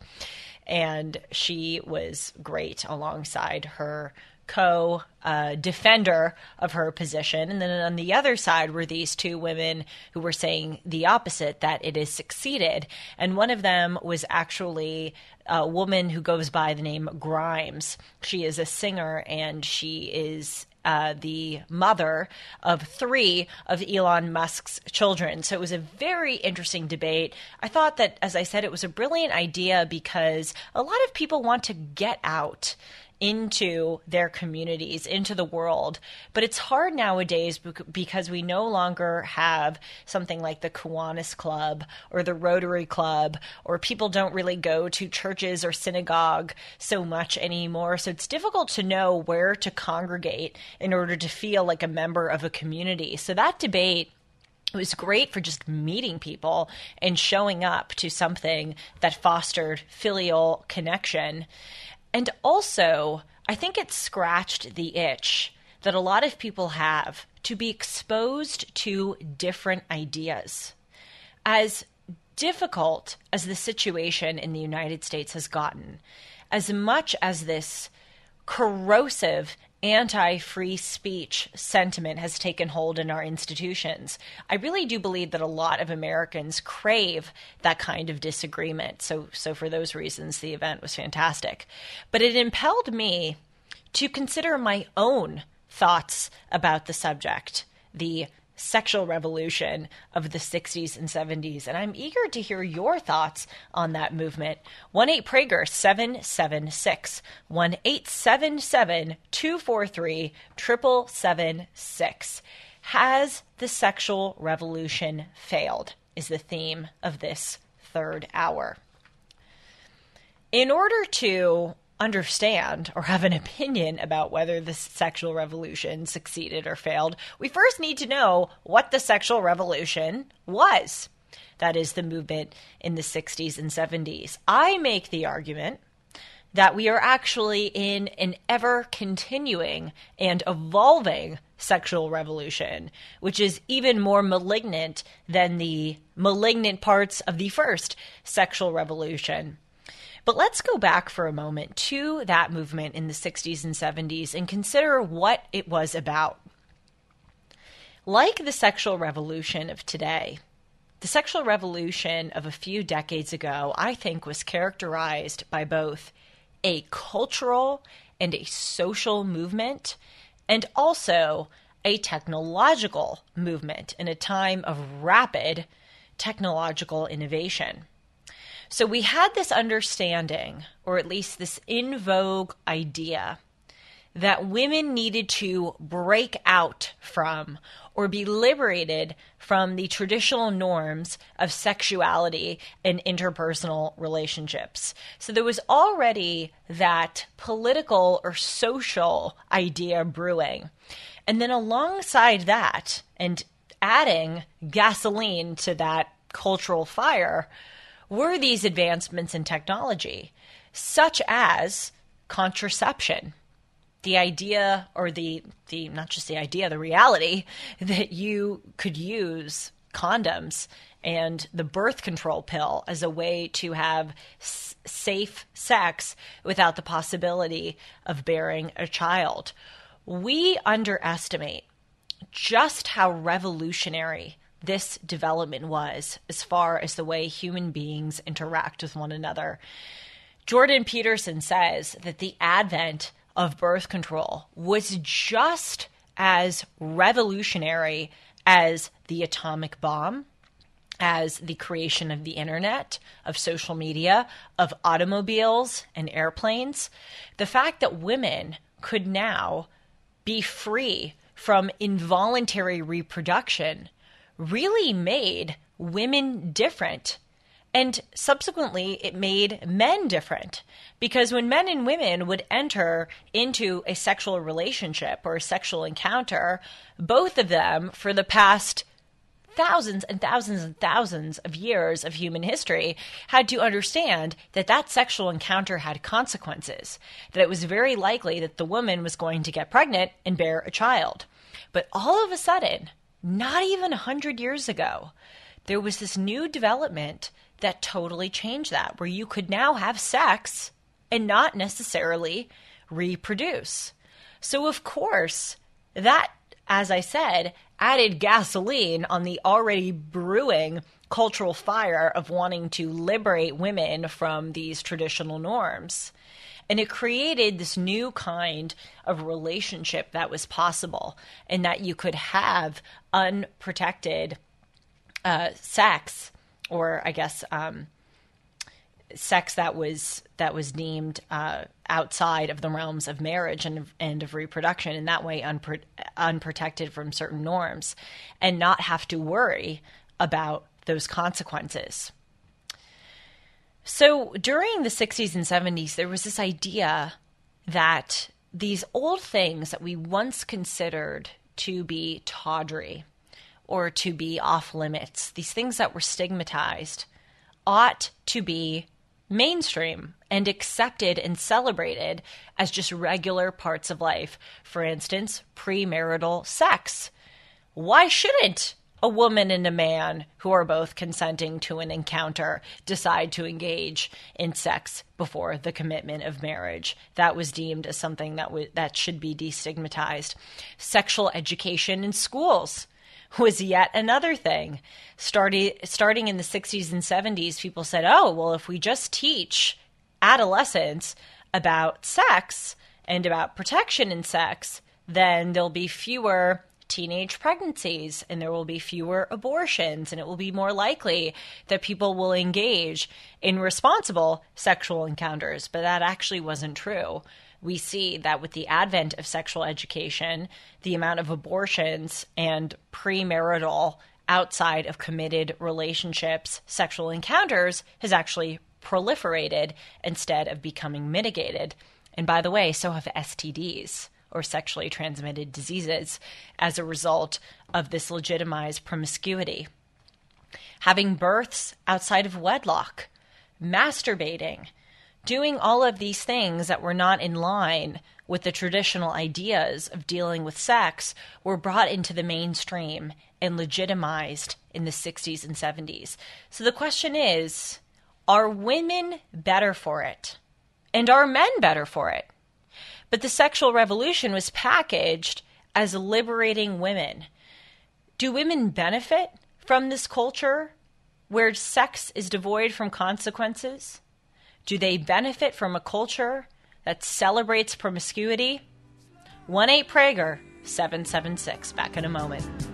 and she was great alongside her co uh, defender of her position. And then on the other side were these two women who were saying the opposite that it has succeeded. And one of them was actually a woman who goes by the name Grimes. She is a singer and she is uh, the mother of three of Elon Musk's children. So it was a very interesting debate. I thought that, as I said, it was a brilliant idea because a lot of people want to get out into their communities, into the world. But it's hard nowadays because we no longer have something like the Kiwanis Club or the Rotary Club, or people don't really go to churches or synagogue so much anymore. So it's difficult to know where to congregate in order to feel like a member of a community. So that debate it was great for just meeting people and showing up to something that fostered filial connection. And also, I think it scratched the itch that a lot of people have to be exposed to different ideas. As difficult as the situation in the United States has gotten, as much as this corrosive anti free speech sentiment has taken hold in our institutions. I really do believe that a lot of Americans crave that kind of disagreement. So, so for those reasons, the event was fantastic. But it impelled me to consider my own thoughts about the subject, the sexual revolution of the 60s and 70s. And I'm eager to hear your thoughts on that movement. 1 8 Prager 776 1 877 243 7776. Has the sexual revolution failed? Is the theme of this third hour. In order to understand or have an opinion about whether the sexual revolution succeeded or failed, we first need to know what the sexual revolution was. That is the movement in the 60s and 70s. I make the argument that we are actually in an ever continuing and evolving sexual revolution, which is even more malignant than the malignant parts of the first sexual revolution. But let's go back for a moment to that movement in the 60s and 70s and consider what it was about. Like the sexual revolution of today, the sexual revolution of a few decades ago, I think, was characterized by both a cultural and a social movement, and also a technological movement in a time of rapid technological innovation. So we had this understanding, or at least this in vogue idea, that women needed to break out from or be liberated from the traditional norms of sexuality and interpersonal relationships. So there was already that political or social idea brewing. And then alongside that, and adding gasoline to that cultural fire, were these advancements in technology, such as contraception. The idea or the the not just the idea the reality [LAUGHS] that you could use condoms and the birth control pill as a way to have s- safe sex without the possibility of bearing a child. We underestimate just how revolutionary this development was as far as the way human beings interact with one another jordan peterson says that the advent of birth control was just as revolutionary as the atomic bomb, as the creation of the internet, of social media, of automobiles and airplanes. The fact that women could now be free from involuntary reproduction really made women different and subsequently, it made men different because when men and women would enter into a sexual relationship or a sexual encounter, both of them, for the past thousands and thousands and thousands of years of human history, had to understand that that sexual encounter had consequences, that it was very likely that the woman was going to get pregnant and bear a child. But all of a sudden, not even a hundred years ago, there was this new development that totally changed that, where you could now have sex and not necessarily reproduce. So, of course, that, as I said, added gasoline on the already brewing cultural fire of wanting to liberate women from these traditional norms. And it created this new kind of relationship that was possible, and that you could have unprotected uh, sex or I guess um, sex that was that was deemed uh, outside of the realms of marriage and and of reproduction, in that way unpro- unprotected from certain norms, and not have to worry about those consequences. So during the 60s and 70s, there was this idea that these old things that we once considered to be tawdry or to be off limits, these things that were stigmatized, ought to be mainstream and accepted and celebrated as just regular parts of life. For instance, premarital sex. Why shouldn't a woman and a man who are both consenting to an encounter decide to engage in sex before the commitment of marriage. That was deemed as something that w- that should be destigmatized. Sexual education in schools was yet another thing. Starting starting in the 60s and 70s, people said, "Oh, well, if we just teach adolescents about sex and about protection in sex, then there'll be fewer teenage pregnancies and there will be fewer abortions and it will be more likely that people will engage in responsible sexual encounters." But that actually wasn't true we see that with the advent of sexual education, the amount of abortions and premarital, outside of committed relationships, sexual encounters has actually proliferated instead of becoming mitigated. And by the way, so have STDs or sexually transmitted diseases as a result of this legitimized promiscuity. Having births outside of wedlock, masturbating, doing all of these things that were not in line with the traditional ideas of dealing with sex were brought into the mainstream and legitimized in the 60s and 70s. So the question is are women better for it? And are men better for it? But the sexual revolution was packaged as liberating women. Do women benefit from this culture where sex is devoid from consequences? Do they benefit from a culture that celebrates promiscuity? 1 8 Prager 776. Back in a moment.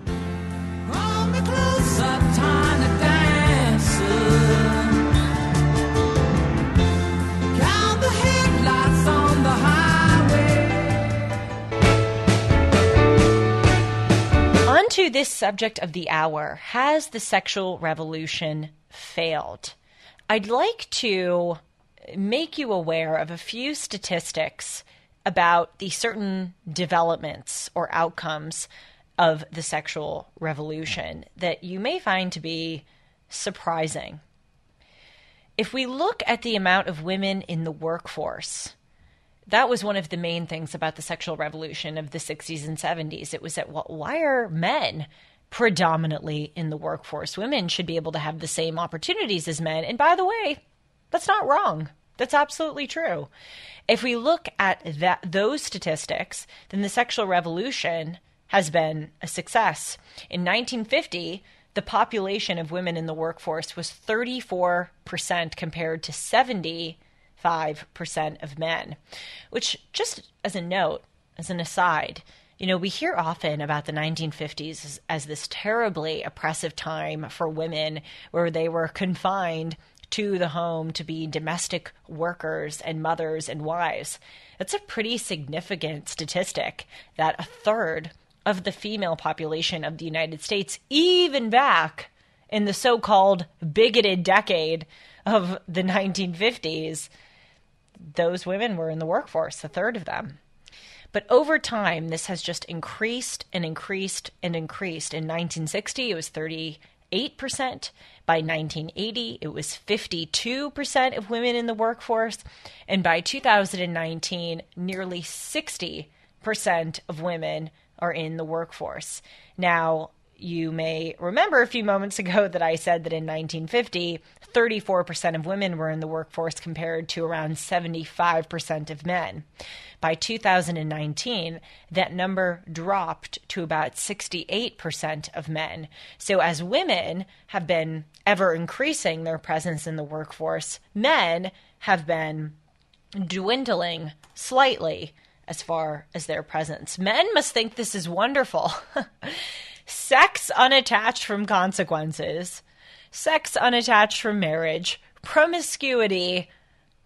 To this subject of the hour Has the sexual revolution failed? I'd like to make you aware of a few statistics about the certain developments or outcomes of the sexual revolution that you may find to be surprising. If we look at the amount of women in the workforce, that was one of the main things about the sexual revolution of the 60s and 70s. It was that, well, why are men predominantly in the workforce? Women should be able to have the same opportunities as men. And by the way, that's not wrong. That's absolutely true. If we look at that those statistics, then the sexual revolution has been a success. In 1950, the population of women in the workforce was 34% compared to 75% of men, which, just as a note, as an aside, you know, we hear often about the 1950s as, as, this terribly oppressive time for women where they were confined to the home to be domestic workers and mothers and wives. That's a pretty significant statistic that a third of the female population of the United States, even back in the so called bigoted decade of the 1950s, those women were in the workforce, a third of them. But over time, this has just increased and increased and increased. In 1960, it was 38%. By 1980, it was 52% of women in the workforce. And by 2019, nearly 60% of women are in the workforce. Now, you may remember a few moments [LAUGHS] ago that I said that in 1950, 34% of women were in the workforce compared to around 75% of men. By 2019, that number dropped to about 68% of men. So, as women have been ever increasing their presence in the workforce, men have been dwindling slightly as far as their presence. Men must think this is wonderful. [LAUGHS] sex unattached from consequences, sex unattached from marriage, promiscuity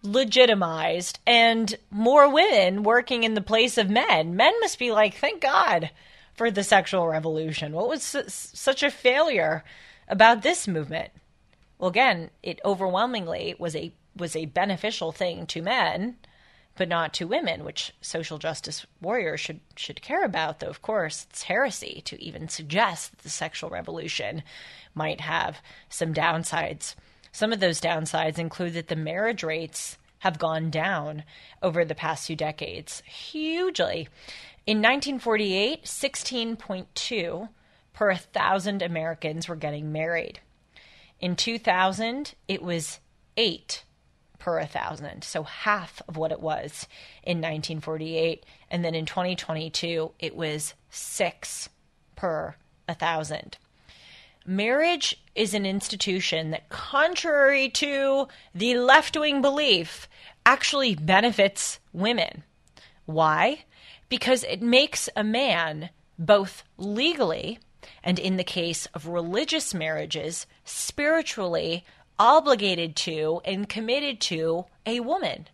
legitimized, and more women working in the place of men. Men must be like, thank God for the sexual revolution. What was su- such a failure about this movement? Well, again, it overwhelmingly was a was a beneficial thing to men but not to women, which social justice warriors should should care about. Though, of course, it's heresy to even suggest that the sexual revolution might have some downsides. Some of those downsides include that the marriage rates have gone down over the past few decades hugely. In 1948, 16.2 per 1,000 Americans were getting married. In 2000, it was 8 per 1,000, so half of what it was in 1948. And then in 2022, it was 6 per 1,000. Marriage is an institution that, contrary to the left wing belief, actually benefits women. Why? Because it makes a man both legally and, in the case of religious marriages, spiritually obligated to and committed to a woman.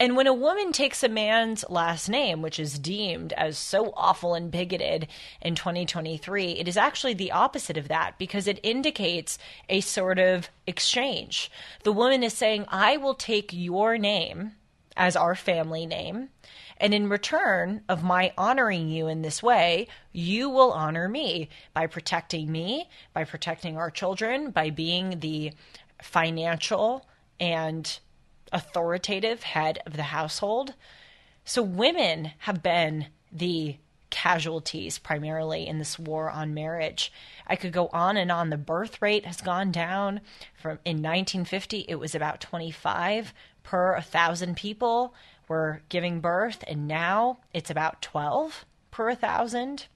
And when a woman takes a man's last name, which is deemed as so awful and bigoted in 2023, it is actually the opposite of that because it indicates a sort of exchange. The woman is saying, I will take your name as our family name. And in return of my honoring you in this way, you will honor me by protecting me, by protecting our children, by being the financial and authoritative head of the household. So women have been the casualties primarily in this war on marriage. I could go on and on. The birth rate has gone down from in 1950 it was about 25 per 1000 people were giving birth and now it's about 12 per 1000.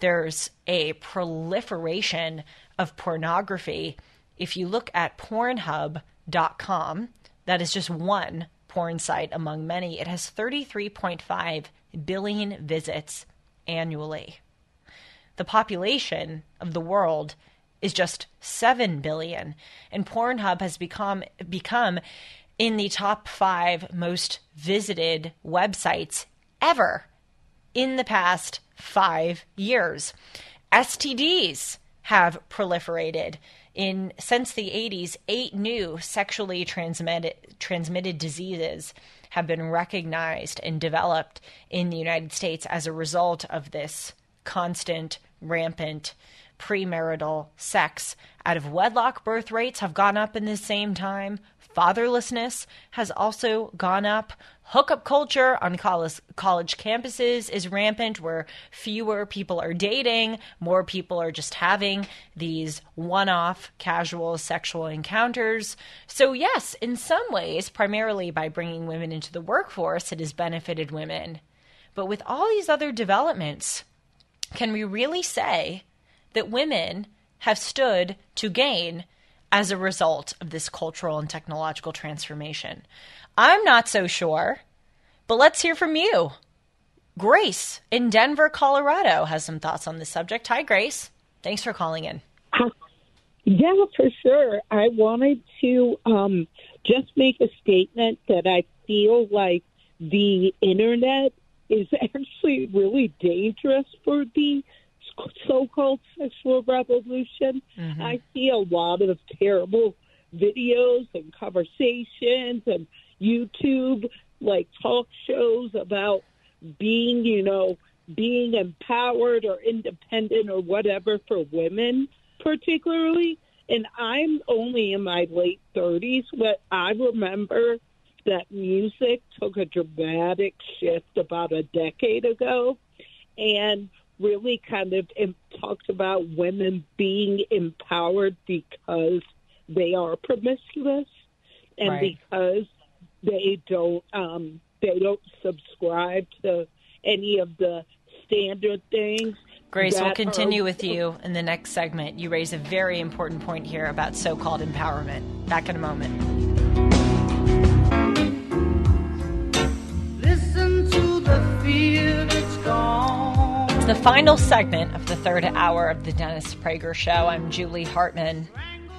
There's a proliferation of pornography if you look at Pornhub.com, that is just one porn site among many. It has 33.5 billion visits annually. The population of the world is just 7 billion and Pornhub has become become in the top 5 most visited websites ever in the past 5 years. STDs have proliferated in since the 80s, eight new sexually transmitted transmitted diseases have been recognized and developed in the United States as a result of this constant, rampant premarital sex. Out of wedlock birth rates have gone up in the same time. Fatherlessness has also gone up. Hookup culture on college, college campuses is rampant, where fewer people are dating, more people are just having these one off casual sexual encounters. So, yes, in some ways, primarily by bringing women into the workforce, it has benefited women. But with all these other developments, can we really say that women have stood to gain as a result of this cultural and technological transformation? I'm not so sure, but let's hear from you. Grace in Denver, Colorado has some thoughts on this subject. Hi, Grace. Thanks for calling in. Yeah, for sure. I wanted to um, just make a statement that I feel like the internet is [LAUGHS] actually really dangerous for the so-called sexual revolution. Mhm. I see a lot of terrible videos and conversations and YouTube like talk shows about being, you know, being empowered or independent or whatever for women particularly. And I'm only in my late 30s, but I remember that music took a dramatic shift about a decade ago and really kind of em- talked about women being empowered because they are promiscuous and Right. because they don't um they don't subscribe to any of the standard things Grace, we'll continue are- with you in the next segment. You raise a very important point here about so called empowerment. Back in a moment. The final segment of the third hour of the Dennis Prager Show. I'm Julie Hartman.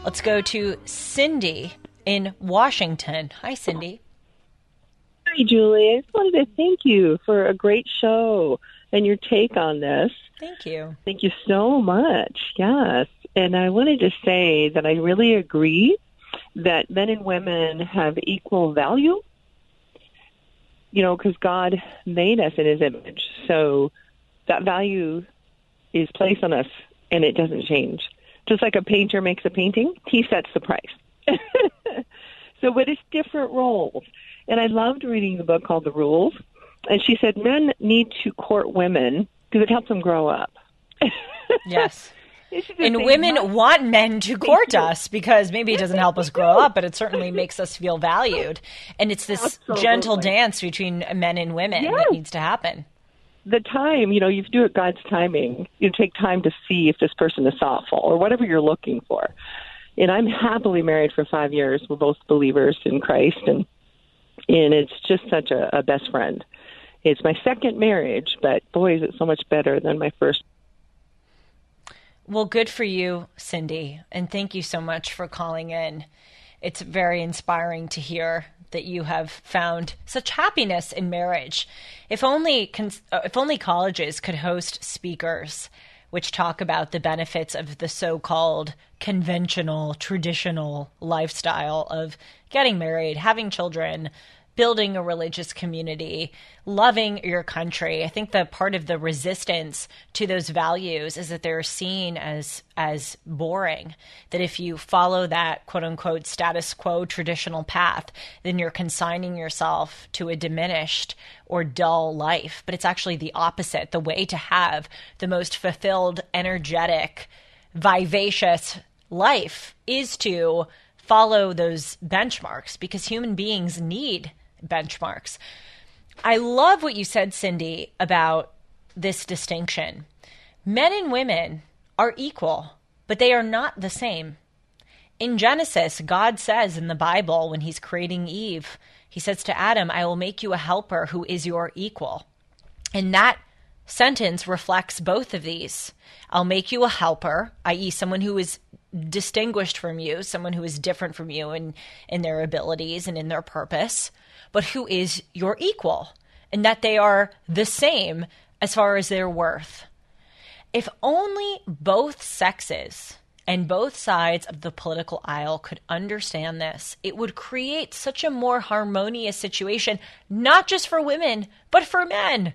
Let's go to Cindy in Washington. Hi, Cindy. Hi, Julie. I just wanted to thank you for a great show and your take on this. Thank you. Thank you so much. Yes. And I wanted to say that I really agree that men and women have equal value, you know, because God made us in his image. So that value is placed on us and it doesn't change. Just like a painter makes a painting, he sets the price. [LAUGHS] so, but it's different roles. And I loved reading the book called The Rules. And she said men need to court women because it helps them grow up. [LAUGHS] Yes. And women want men to court us because maybe it doesn't help us grow up, but it certainly [LAUGHS] makes us feel valued. And it's this Absolutely. gentle dance between men and women that needs to happen. The time, you know, you do it God's timing. You take time to see if this person is thoughtful or whatever you're looking for. And I'm happily married for five years. We're both believers in Christ, and and it's just such a, a best friend. It's my second marriage, but boy, is it so much better than my first. Well, good for you, Cindy, and thank you so much for calling in. It's very inspiring to hear that you have found such happiness in marriage. If only cons- uh, if only colleges could host speakers which talk about the benefits of the so-called conventional traditional lifestyle of getting married, having children, building a religious community, loving your country. I think that part of the resistance to those values is that they're seen as as boring. That if you follow that quote unquote status quo traditional path, then you're consigning yourself to a diminished or dull life. But it's actually the opposite. The way to have the most fulfilled, energetic, vivacious life is to follow those benchmarks because human beings need benchmarks. I love what you said, Cindy, about this distinction. Men and women are equal, but they are not the same. In Genesis, God says in the Bible, when he's creating Eve, he says to Adam, I will make you a helper who is your equal. And that sentence reflects both of these. I'll make you a helper, i.e., someone who is distinguished from you, someone who is different from you in, in their abilities and in their purpose, but who is your equal, and that they are the same as far as their worth. If only both sexes and both sides of the political aisle could understand this, it would create such a more harmonious situation, not just for women, but for men.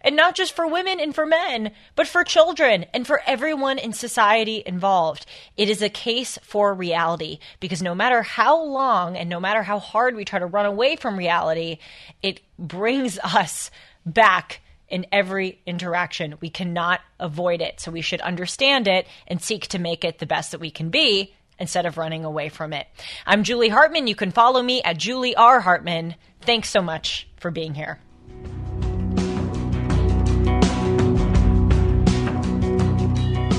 And not just for women and for men, but for children and for everyone in society involved. It is a case for reality because no matter how long and no matter how hard we try to run away from reality, it brings [LAUGHS] us back in every interaction. We cannot avoid it. So we should understand it and seek to make it the best that we can be instead of running away from it. I'm Julie Hartman. You can follow me at Julie R. Hartman. Thanks so much for being here.